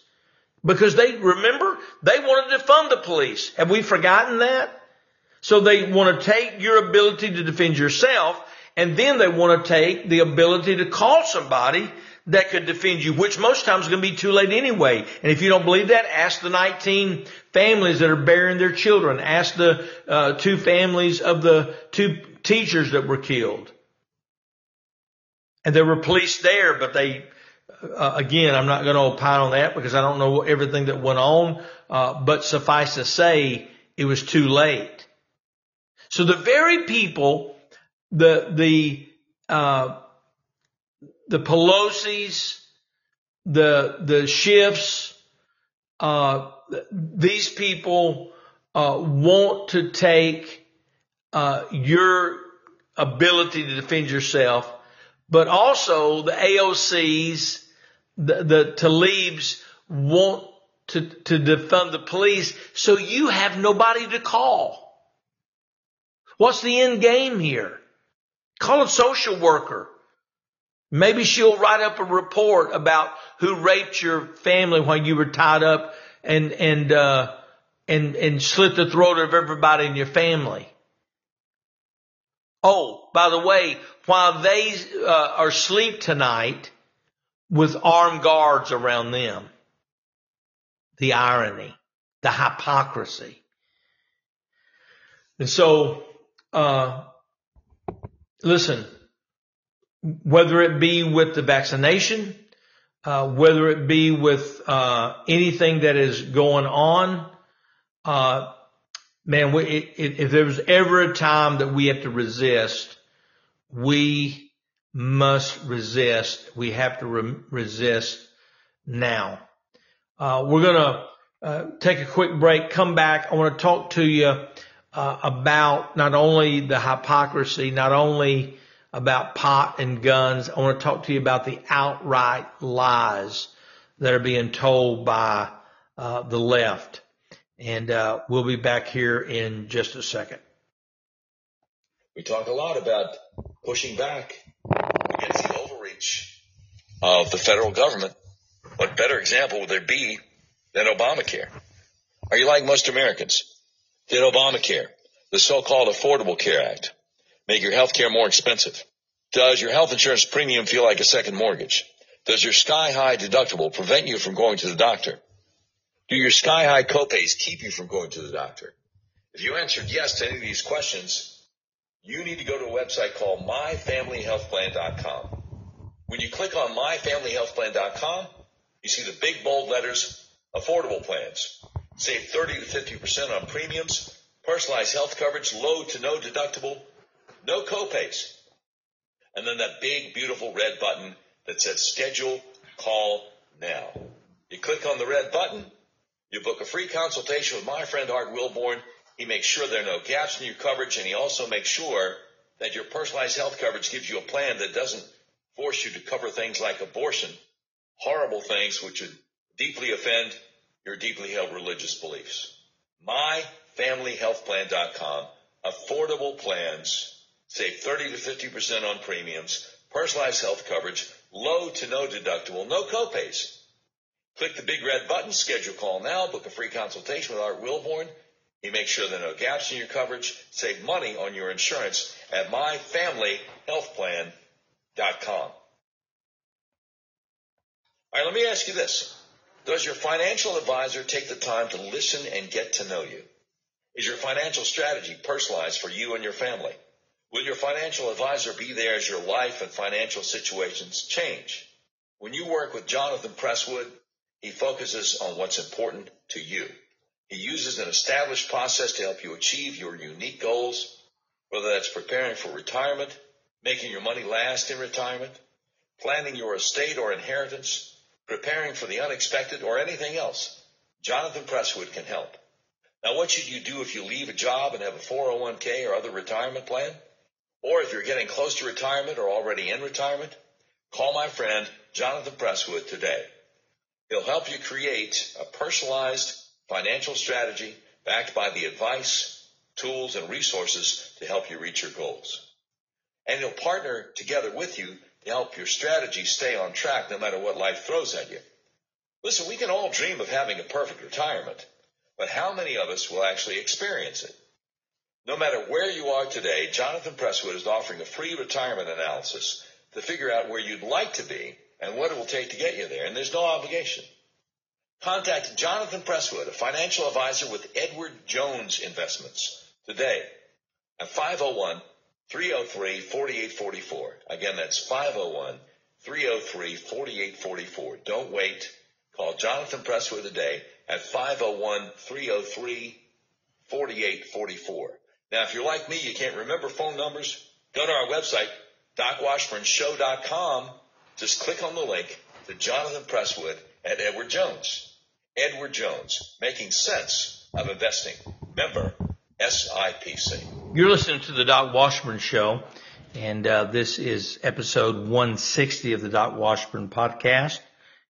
because they remember they wanted to fund the police. Have we forgotten that? So they want to take your ability to defend yourself and then they want to take the ability to call somebody that could defend you, which most times is going to be too late anyway. And if you don't believe that, ask the 19 families that are burying their children. Ask the uh, two families of the two teachers that were killed. And there were police there, but they, uh, again, I'm not going to opine on that because I don't know everything that went on. Uh, but suffice to say, it was too late. So the very people, the the uh, the Pelosi's, the the Schiffs, uh, these people uh, want to take uh, your ability to defend yourself, but also the AOCs, the, the Tlaibs want to, to defund the police, so you have nobody to call. What's the end game here? Call a social worker. Maybe she'll write up a report about who raped your family while you were tied up and, and, uh, and, and slit the throat of everybody in your family. Oh, by the way, while they uh, are asleep tonight with armed guards around them, the irony, the hypocrisy. And so, uh, listen, whether it be with the vaccination, uh, whether it be with uh, anything that is going on, uh, man, we, it, it, if there was ever a time that we have to resist, we must resist. We have to re- resist now. Uh, we're to uh, take a quick break, come back. I want to talk to you uh, about not only the hypocrisy, not only about pot and guns. I want to talk to you about the outright lies that are being told by uh, the left. And uh, we'll be back here in just a second.
We talk a lot about pushing back against the overreach of the federal government what better example would there be than Obamacare? Are you like most Americans? Did Obamacare, the so-called Affordable Care Act, make your health care more expensive? Does your health insurance premium feel like a second mortgage? Does your sky-high deductible prevent you from going to the doctor? Do your sky-high copays keep you from going to the doctor? If you answered yes to any of these questions, you need to go to a website called myfamilyhealthplan.com. When you click on myfamilyhealthplan.com, you see the big bold letters, affordable plans. Save 30 to 50% on premiums, personalized health coverage, low to no deductible, no copays. And then that big, beautiful red button that says schedule call now. You click on the red button, you book a free consultation with my friend Art Wilborn. He makes sure there are no gaps in your coverage and he also makes sure that your personalized health coverage gives you a plan that doesn't force you to cover things like abortion horrible things which would deeply offend your deeply held religious beliefs. MyFamilyHealthPlan.com. Affordable plans. Save 30 to 50% on premiums. Personalized health coverage. Low to no deductible. No copays. Click the big red button. Schedule call now. Book a free consultation with Art Wilborn. He makes sure there are no gaps in your coverage. Save money on your insurance at MyFamilyHealthPlan.com. All right, let me ask you this. Does your financial advisor take the time to listen and get to know you? Is your financial strategy personalized for you and your family? Will your financial advisor be there as your life and financial situations change? When you work with Jonathan Presswood, he focuses on what's important to you. He uses an established process to help you achieve your unique goals, whether that's preparing for retirement, making your money last in retirement, planning your estate or inheritance, preparing for the unexpected, or anything else, Jonathan Presswood can help. Now, what should you do if you leave a job and have a 401k or other retirement plan? Or if you're getting close to retirement or already in retirement? Call my friend Jonathan Presswood today. He'll help you create a personalized financial strategy backed by the advice, tools, and resources to help you reach your goals. And he'll partner together with you to help your strategy stay on track no matter what life throws at you. Listen, we can all dream of having a perfect retirement, but how many of us will actually experience it? No matter where you are today, Jonathan Presswood is offering a free retirement analysis to figure out where you'd like to be and what it will take to get you there. And there's no obligation. Contact Jonathan Presswood, a financial advisor with Edward Jones Investments, today at 501 303 4844. Again, that's 501 303 4844. Don't wait. Call Jonathan Presswood today at 501 303 4844. Now, if you're like me, you can't remember phone numbers, go to our website, docwashburnshow.com. Just click on the link to Jonathan Presswood and Edward Jones. Edward Jones, making sense of investing. Member SIPC.
You're listening to the Doc Washburn Show, and uh, this is episode 160 of the Doc Washburn podcast.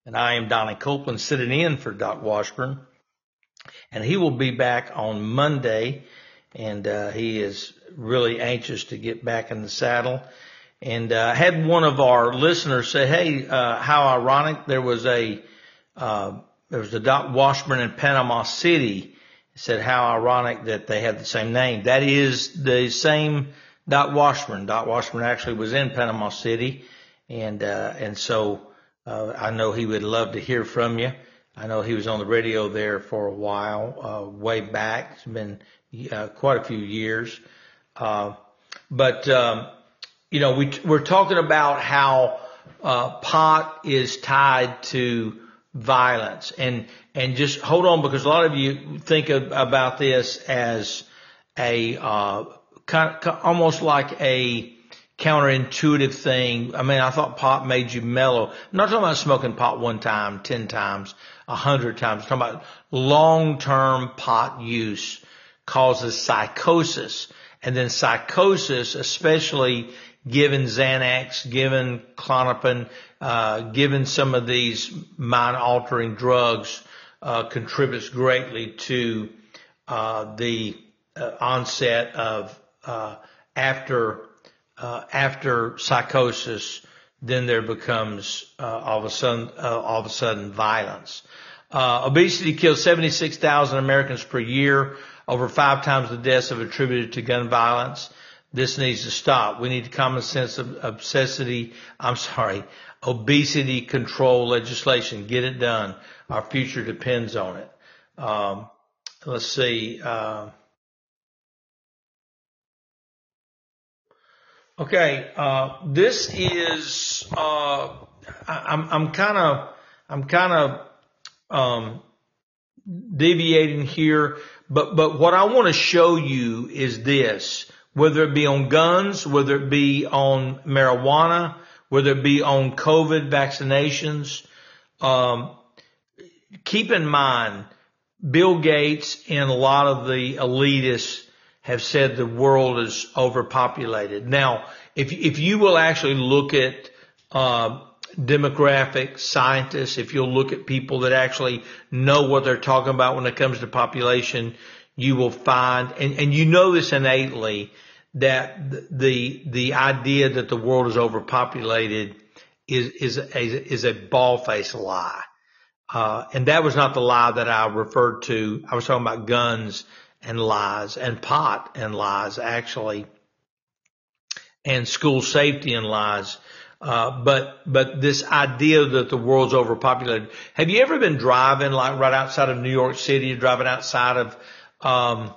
And I am Donnie Copeland sitting in for Doc Washburn. And he will be back on Monday, and uh, he is really anxious to get back in the saddle. And uh, had one of our listeners say, "Hey, uh, how ironic! There was a uh, there was a Doc Washburn in Panama City." He said, "How ironic that they had the same name." That is the same Doc Washburn. Doc Washburn actually was in Panama City, and uh, and so uh, I know he would love to hear from you. I know he was on the radio there for a while, uh, way back. It's been uh, quite a few years. Uh, but, um, you know, we, we're talking about how, uh, pot is tied to violence and, and just hold on because a lot of you think of, about this as a, uh, kind of, almost like a, counterintuitive thing. I mean, I thought pot made you mellow. I'm not talking about smoking pot one time, ten times, a hundred times. I'm talking about long-term pot use causes psychosis. And then psychosis, especially given Xanax, given Klonopin, uh, given some of these mind-altering drugs, uh, contributes greatly to uh, the uh, onset of uh, after uh, after psychosis, then there becomes uh, all of a sudden all of a sudden violence. Uh, obesity kills 76,000 Americans per year. Over five times the deaths are attributed to gun violence. This needs to stop. We need common sense of obesity. I'm sorry, obesity control legislation. Get it done. Our future depends on it. Um, let's see. Uh, Okay, uh, this is uh, I, am I'm kind of I'm kind of um, deviating here, but but what I want to show you is this: whether it be on guns, whether it be on marijuana, whether it be on COVID vaccinations, um, keep in mind Bill Gates and a lot of the elitists have said the world is overpopulated. Now, if if you will actually look at uh, demographic scientists, if you'll look at people that actually know what they're talking about when it comes to population, you will find, and, and you know this innately, that the the idea that the world is overpopulated is is a, is a ball faced lie. Uh, and that was not the lie that I referred to. I was talking about guns and lies and pot and lies actually and school safety and lies. Uh, but, but this idea that the world's overpopulated. Have you ever been driving like right outside of New York City, You're driving outside of, um,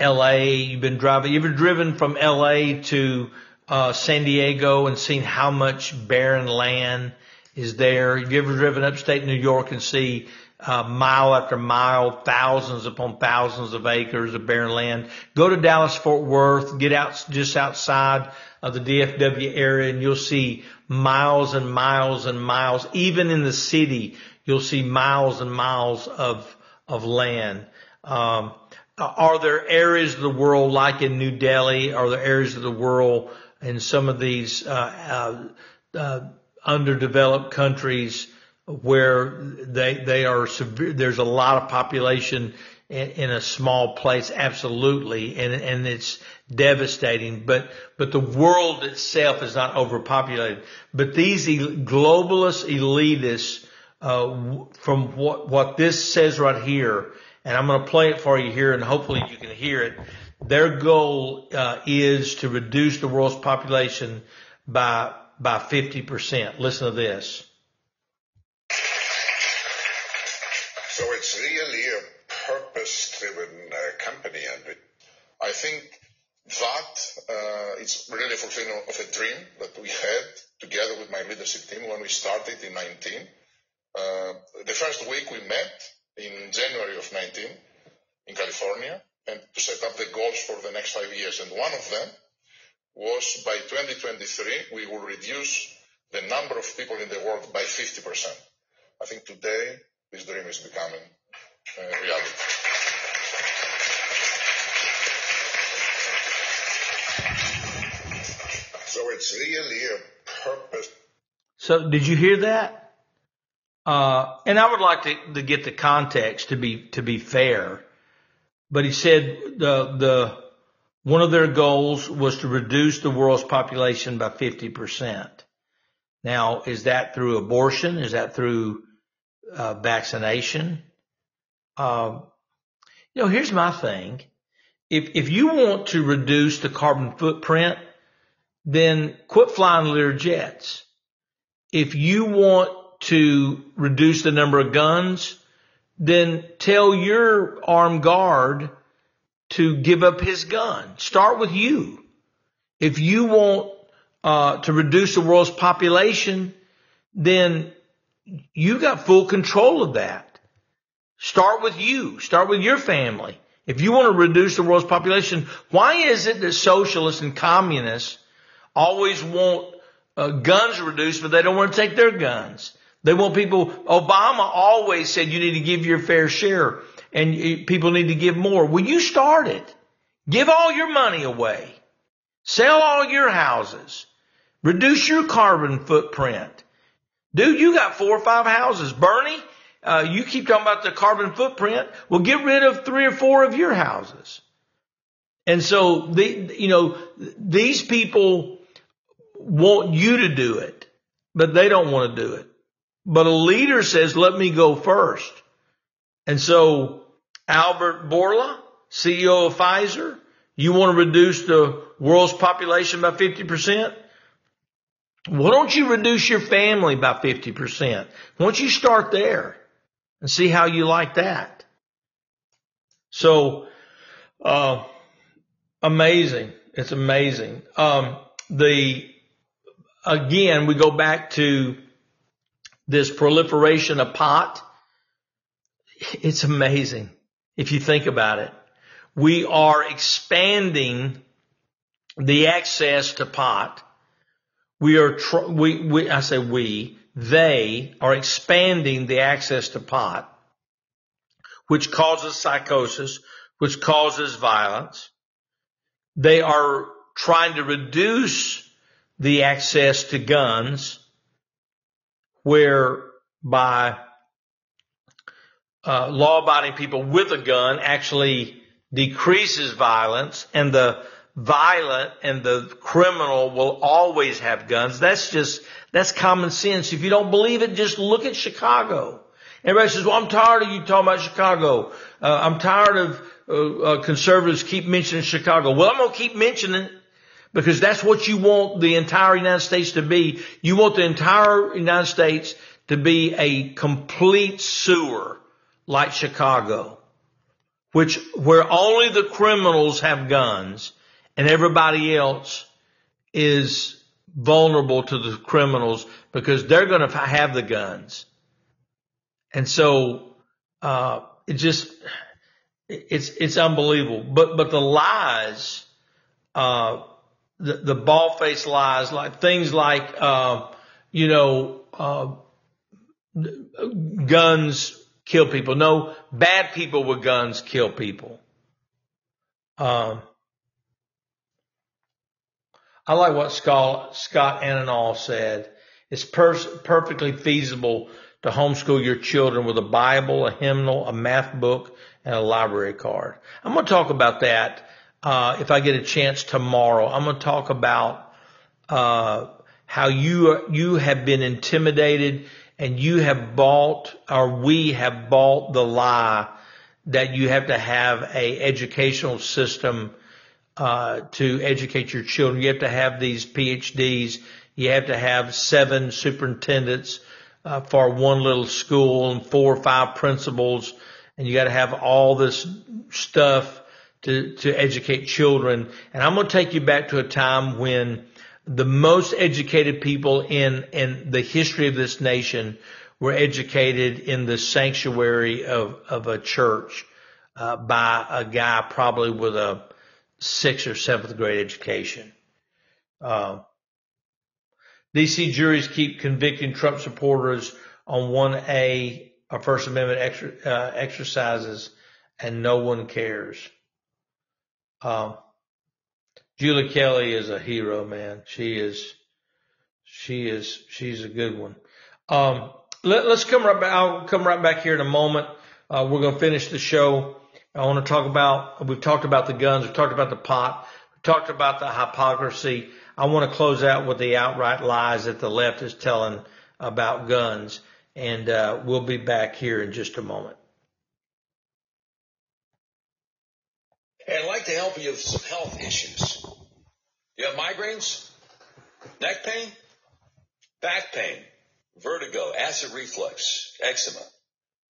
LA? You've been driving, You've ever driven from LA to, uh, San Diego and seen how much barren land is there? Have you ever driven upstate New York and see uh, mile after mile, thousands upon thousands of acres of barren land. Go to Dallas Fort Worth, get out just outside of the DFW area and you'll see miles and miles and miles. Even in the city, you'll see miles and miles of, of land. Um, are there areas of the world like in New Delhi? Are there areas of the world in some of these, uh, uh, uh underdeveloped countries where they they are severe. There's a lot of population in, in a small place, absolutely, and and it's devastating. But but the world itself is not overpopulated. But these globalist elitists, uh, from what what this says right here, and I'm going to play it for you here, and hopefully you can hear it. Their goal uh, is to reduce the world's population by by 50%. Listen to this.
It's really a purpose-driven uh, company, and I think that uh, it's really fulfilling of a dream that we had together with my leadership team when we started in 19. Uh, the first week we met in January of 19 in California and to set up the goals for the next five years. And one of them was by 2023, we will reduce the number of people in the world by 50%. I think today this dream is becoming reality. So it's really a purpose.
So did you hear that? Uh, and I would like to, to get the context to be to be fair, but he said the the one of their goals was to reduce the world's population by fifty percent. Now, is that through abortion? Is that through uh, vaccination? Um, you know, here's my thing. If if you want to reduce the carbon footprint, then quit flying Lear jets. If you want to reduce the number of guns, then tell your armed guard to give up his gun. Start with you. If you want uh, to reduce the world's population, then you got full control of that. Start with you. Start with your family. If you want to reduce the world's population, why is it that socialists and communists always want uh, guns reduced, but they don't want to take their guns? They want people, Obama always said you need to give your fair share and people need to give more. Well, you start it. Give all your money away. Sell all your houses. Reduce your carbon footprint. Dude, you got four or five houses. Bernie, uh, you keep talking about the carbon footprint. Well, get rid of three or four of your houses. And so the, you know, these people want you to do it, but they don't want to do it. But a leader says, let me go first. And so Albert Bourla, CEO of Pfizer, you want to reduce the world's population by 50%? Why don't you reduce your family by 50%? Why don't you start there and see how you like that? So, uh, amazing. It's amazing. Um, the, again, we go back to this proliferation of pot. It's amazing if you think about it. We are expanding the access to pot we are, tr- we, we, I say we, they are expanding the access to pot, which causes psychosis, which causes violence. They are trying to reduce the access to guns, whereby uh, law-abiding people with a gun actually decreases violence, and the violent and the criminal will always have guns. That's just, that's common sense. If you don't believe it, just look at Chicago. Everybody says, well, I'm tired of you talking about Chicago. Uh, I'm tired of uh, uh, conservatives keep mentioning Chicago. Well, I'm going to keep mentioning it because that's what you want the entire United States to be. You want the entire United States to be a complete sewer like Chicago, which where only the criminals have guns and everybody else is vulnerable to the criminals because they're going to have the guns. And so, uh, it just, it's, it's unbelievable. But, but the lies, uh, the, the ball faced lies, like things like, uh, you know, uh, guns kill people. No, bad people with guns kill people. Um, I like what Scott, Scott Ananol said. It's per- perfectly feasible to homeschool your children with a Bible, a hymnal, a math book, and a library card. I'm going to talk about that uh, if I get a chance tomorrow. I'm going to talk about uh, how you you have been intimidated and you have bought or we have bought the lie that you have to have a educational system uh, to educate your children. You have to have these PhDs. You have to have seven superintendents uh, for one little school and four or five principals. and you got to have all this stuff to, to educate children. And I'm going to take you back to a time when the most educated people in, in the history of this nation were educated in the sanctuary of, of a church, uh, by a guy probably with a sixth or seventh grade education. Uh, DC juries keep convicting Trump supporters on 1A or First Amendment uh, exercises and no one cares. Um, Julie Kelly is a hero, man. She is, she is, she's a good one. Um, let, us come right back. I'll come right back here in a moment. Uh, we're going to finish the show. I want to talk about, we've talked about the guns. We've talked about the pot. We've talked about the hypocrisy. I want to close out with the outright lies that the left is telling about guns. And, uh, we'll be back here in just a moment.
Hey, I'd like to help you with some health issues. You have migraines, neck pain, back pain, vertigo, acid reflux, eczema,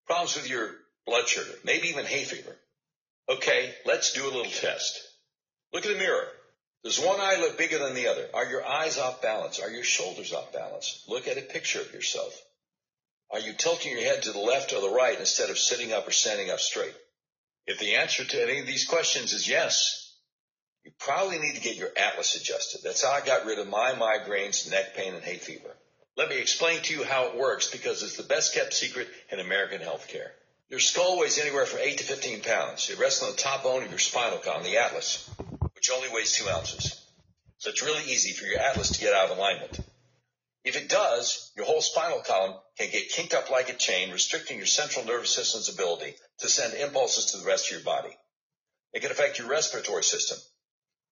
problems with your blood sugar, maybe even hay fever. Okay, let's do a little test. Look in the mirror. Does one eye look bigger than the other? Are your eyes off balance? Are your shoulders off balance? Look at a picture of yourself. Are you tilting your head to the left or the right instead of sitting up or standing up straight? If the answer to any of these questions is yes, you probably need to get your atlas adjusted. That's how I got rid of my migraines, neck pain, and hay fever. Let me explain to you how it works because it's the best kept secret in American healthcare. Your skull weighs anywhere from 8 to 15 pounds. It rests on the top bone of your spinal column, the atlas, which only weighs 2 ounces. So it's really easy for your atlas to get out of alignment. If it does, your whole spinal column can get kinked up like a chain, restricting your central nervous system's ability to send impulses to the rest of your body. It can affect your respiratory system,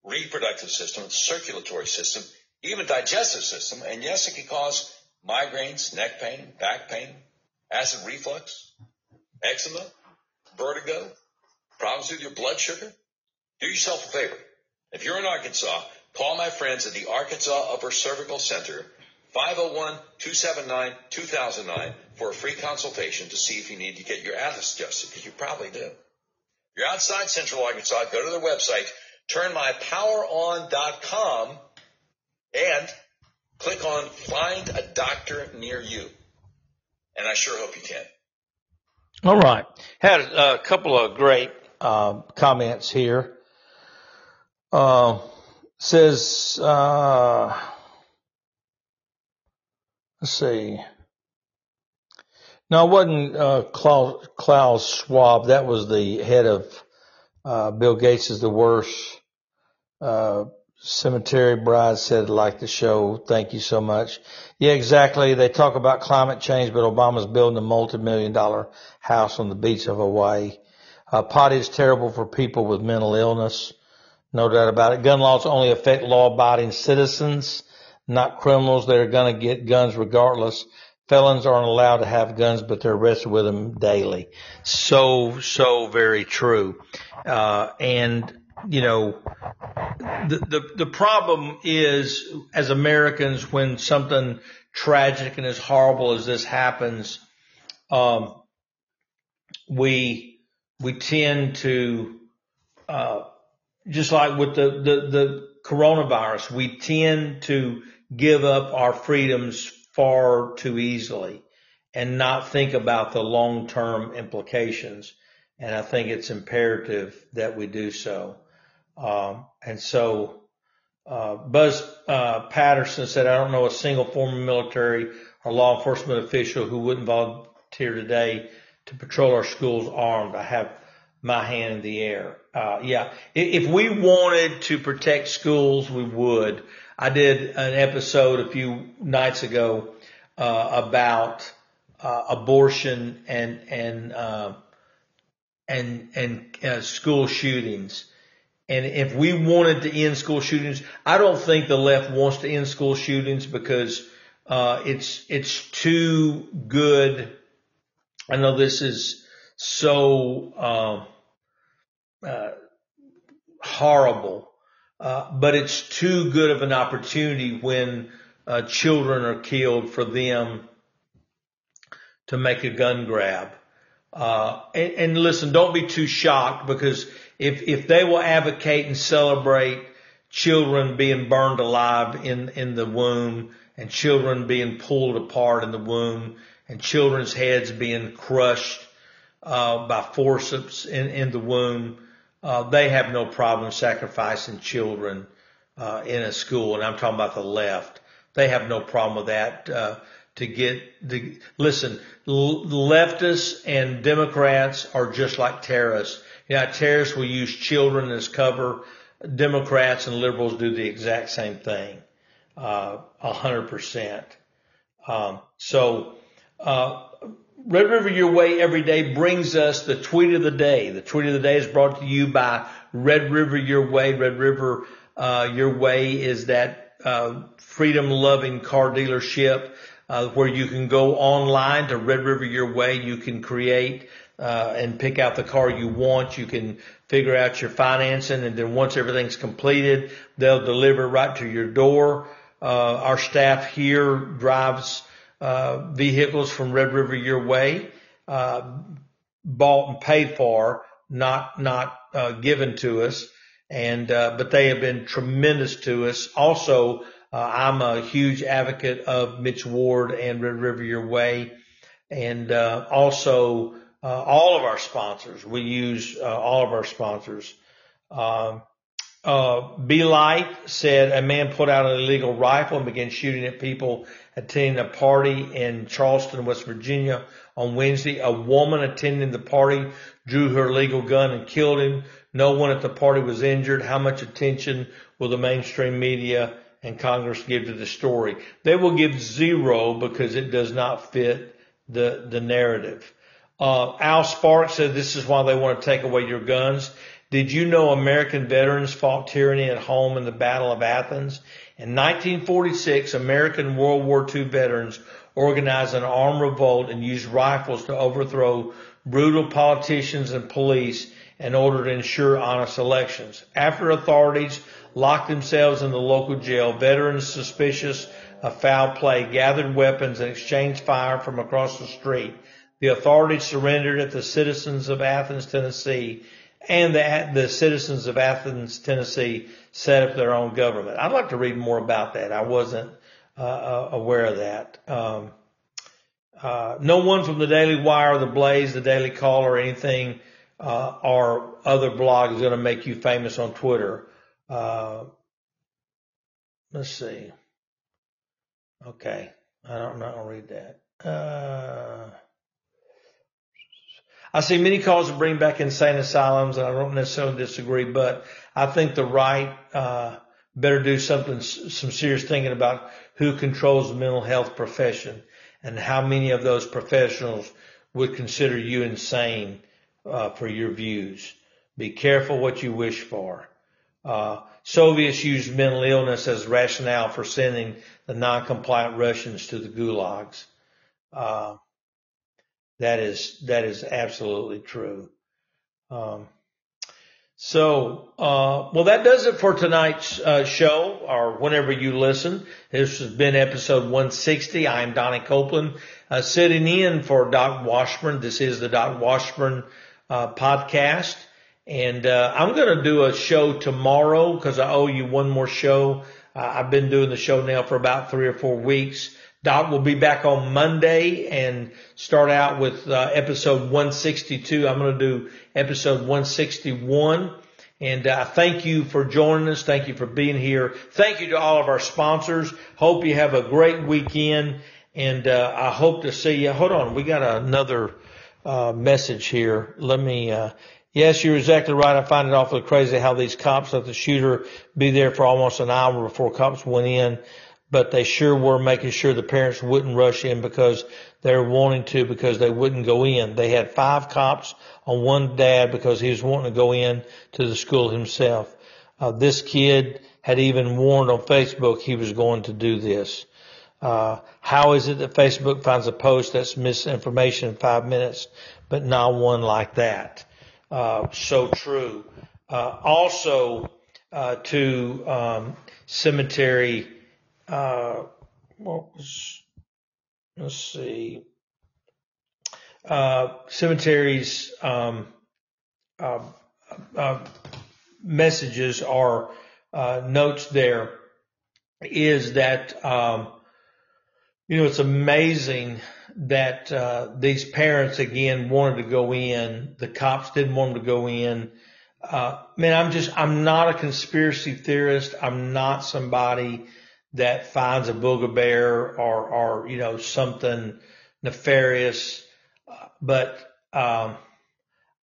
reproductive system, circulatory system, even digestive system, and yes, it can cause migraines, neck pain, back pain, acid reflux, eczema, vertigo, problems with your blood sugar. Do yourself a favor. If you're in Arkansas, call my friends at the Arkansas Upper Cervical Center 501-279-2009 for a free consultation to see if you need to get your atlas adjusted, because you probably do. If you're outside Central Arkansas, go to their website, turnmypoweron.com, and click on Find a Doctor Near You. And I sure hope you can.
All right. Had a couple of great uh, comments here. Uh, says, uh, Let's see. No, it wasn't uh, Klaus, Klaus Schwab. That was the head of uh, Bill Gates is the worst. Cemetery Bride said, like the show. Thank you so much. Yeah, exactly. They talk about climate change, but Obama's building a multi-million dollar house on the beach of Hawaii. Uh, potty is terrible for people with mental illness. No doubt about it. Gun laws only affect law abiding citizens not criminals They're going to get guns regardless. Felons aren't allowed to have guns, but they're arrested with them daily. So, so very true. Uh, and, you know, the, the, the problem is as Americans, when something tragic and as horrible as this happens, um, we, we tend to, uh, just like with the, the, the coronavirus, we tend to give up our freedoms far too easily and not think about the long-term implications. And I think it's imperative that we do so. Um, and so, uh, Buzz uh, Patterson said, I don't know a single former military or law enforcement official who wouldn't volunteer today to patrol our schools armed. I have my hand in the air. Uh, yeah. If we wanted to protect schools, we would. I did an episode a few nights ago uh, about uh, abortion and and uh, and and school shootings. And if we wanted to end school shootings, I don't think the left wants to end school shootings because uh, it's it's too good. I know this is so um, uh, horrible uh, but it's too good of an opportunity when uh, children are killed for them to make a gun grab. Uh, and, and listen, don't be too shocked because if, if they will advocate and celebrate children being burned alive in, in the womb and children being pulled apart in the womb and children's heads being crushed, uh, by forceps in, in the womb, uh, they have no problem sacrificing children, uh, in a school. And I'm talking about the left. They have no problem with that, uh, to get the, listen, leftists and Democrats are just like terrorists. Know, terrorists will use children as cover. Democrats and liberals do the exact same thing, uh, a hundred percent. Um, so, uh, Red River Your Way every day brings us the tweet of the day. The tweet of the day is brought to you by Red River Your Way. Red River uh, Your Way is that uh, freedom loving car dealership uh, where you can go online to Red River Your Way. You can create uh, and pick out the car you want. You can figure out your financing, and then once everything's completed, they'll deliver right to your door. Uh, our staff here drives uh, vehicles from Red River Your Way, uh, bought and paid for, not not uh, given to us, and uh, but they have been tremendous to us. Also, uh, I'm a huge advocate of Mitch Ward and Red River Your Way, and uh, also all of our sponsors. We use uh, all of our sponsors. Um, uh, Be Light said a man put out an illegal rifle and began shooting at people attending a party in Charleston, West Virginia on Wednesday. A woman attending the party drew her legal gun and killed him. No one at the party was injured. How much attention will the mainstream media and Congress give to the story. They will give zero because it does not fit the, the narrative. Uh, Al Sparks said this is why they want to take away your guns. Did you know American veterans fought tyranny at home in the Battle of Athens? In 1946, American World War II veterans organized an armed revolt and used rifles to overthrow brutal politicians and police in order to ensure honest elections. After authorities locked themselves in the local jail. Veterans suspicious of foul play gathered weapons and exchanged fire from across the street. The authorities surrendered at the citizens of Athens, Tennessee, and the, the citizens of Athens, Tennessee set up their own government. I'd like to read more about that. I wasn't uh, uh aware of that. Um, uh, no one from the Daily Wire, the Blaze, the Daily Call, or anything uh, or other blog is going to make you famous on Twitter. Uh, let's see. Okay. I don't know. I'll read that. I see many calls to bring back insane asylums, and I don't necessarily disagree, but I think the right uh, better do something, some serious thinking about who controls the mental health profession and how many of those professionals would consider you insane uh, for your views. Be careful what you wish for. Uh, Soviets used mental illness as rationale for sending the non-compliant Russians to the gulags. Uh, that is that is absolutely true. Um, so, uh, well, that does it for tonight's uh, show, or whenever you listen. This has been episode 160. I am Donnie Copeland, uh, sitting in for Doc Washburn. This is the Doc Washburn uh, podcast. And uh, I'm going to do a show tomorrow because I owe you one more show. Uh, I've been doing the show now for about three or four weeks. Doc will be back on Monday and start out with uh, episode 162. I'm going to do episode 161. And uh, thank you for joining us. Thank you for being here. Thank you to all of our sponsors. Hope you have a great weekend. And uh, I hope to see you. Hold on, we got another uh, message here. Let me. Uh, Yes, you're exactly right. I find it awfully crazy how these cops let the shooter be there for almost an hour before cops went in, but they sure were making sure the parents wouldn't rush in because they were wanting to because they wouldn't go in. They had five cops on one dad because he was wanting to go in to the school himself. Uh, this kid had even warned on Facebook he was going to do this. Uh, how is it that Facebook finds a post that's misinformation in five minutes, but not one like that? uh, so true. Uh, also, uh, to um, cemetery. Uh, what was? Let's see. uh, cemeteries um, uh, uh, messages or uh, notes there is that um, you know it's amazing that uh, these parents again wanted to go in. The cops didn't want them to go in. Uh, man, I'm just I'm not a conspiracy theorist. I'm not somebody that finds a booger or or you know something nefarious. But um,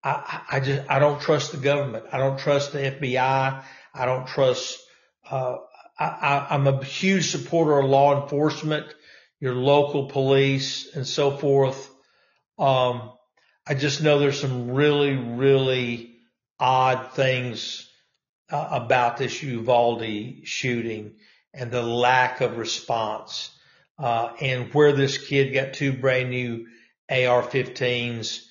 I, I just I don't trust the government. I don't trust the FBI. I don't trust. Uh, I, I'm a huge supporter of law enforcement, your local police, and so forth. Um, I just know there's some really, really odd things uh, about this Uvalde shooting and the lack of response, uh, and where this kid got two brand new AR-15s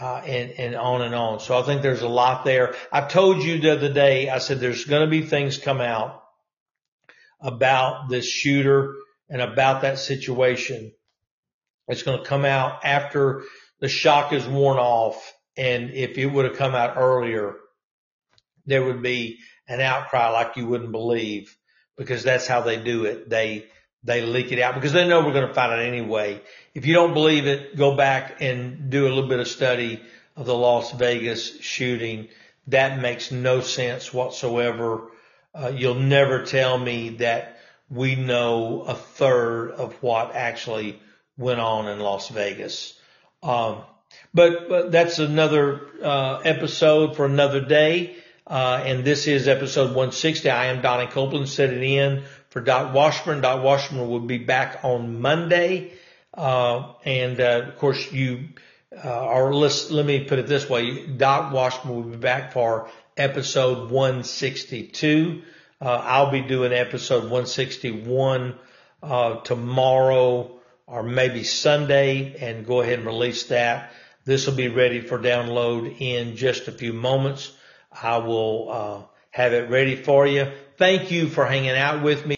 uh, and, and on and on. So I think there's a lot there. I told you the other day, I said there's going to be things come out about this shooter and about that situation. It's going to come out after the shock is worn off. And if it would have come out earlier, there would be an outcry like you wouldn't believe because that's how they do it. They they leak it out because they know we're going to find it anyway. If you don't believe it, go back and do a little bit of study of the Las Vegas shooting. That makes no sense whatsoever. Uh, you'll never tell me that we know a third of what actually went on in Las Vegas. Um, but, but that's another uh, episode for another day. Uh, and this is episode 160. I am Donnie Copeland sitting in for Doc Washburn. Doc Washburn will be back on Monday. Uh, and, uh, of course you, uh, or let's, let me put it this way. Doc Washburn will be back for episode 162. Uh, I'll be doing episode 161, uh, tomorrow or maybe Sunday and go ahead and release that. This will be ready for download in just a few moments. I will, uh, have it ready for you. Thank you for hanging out with me.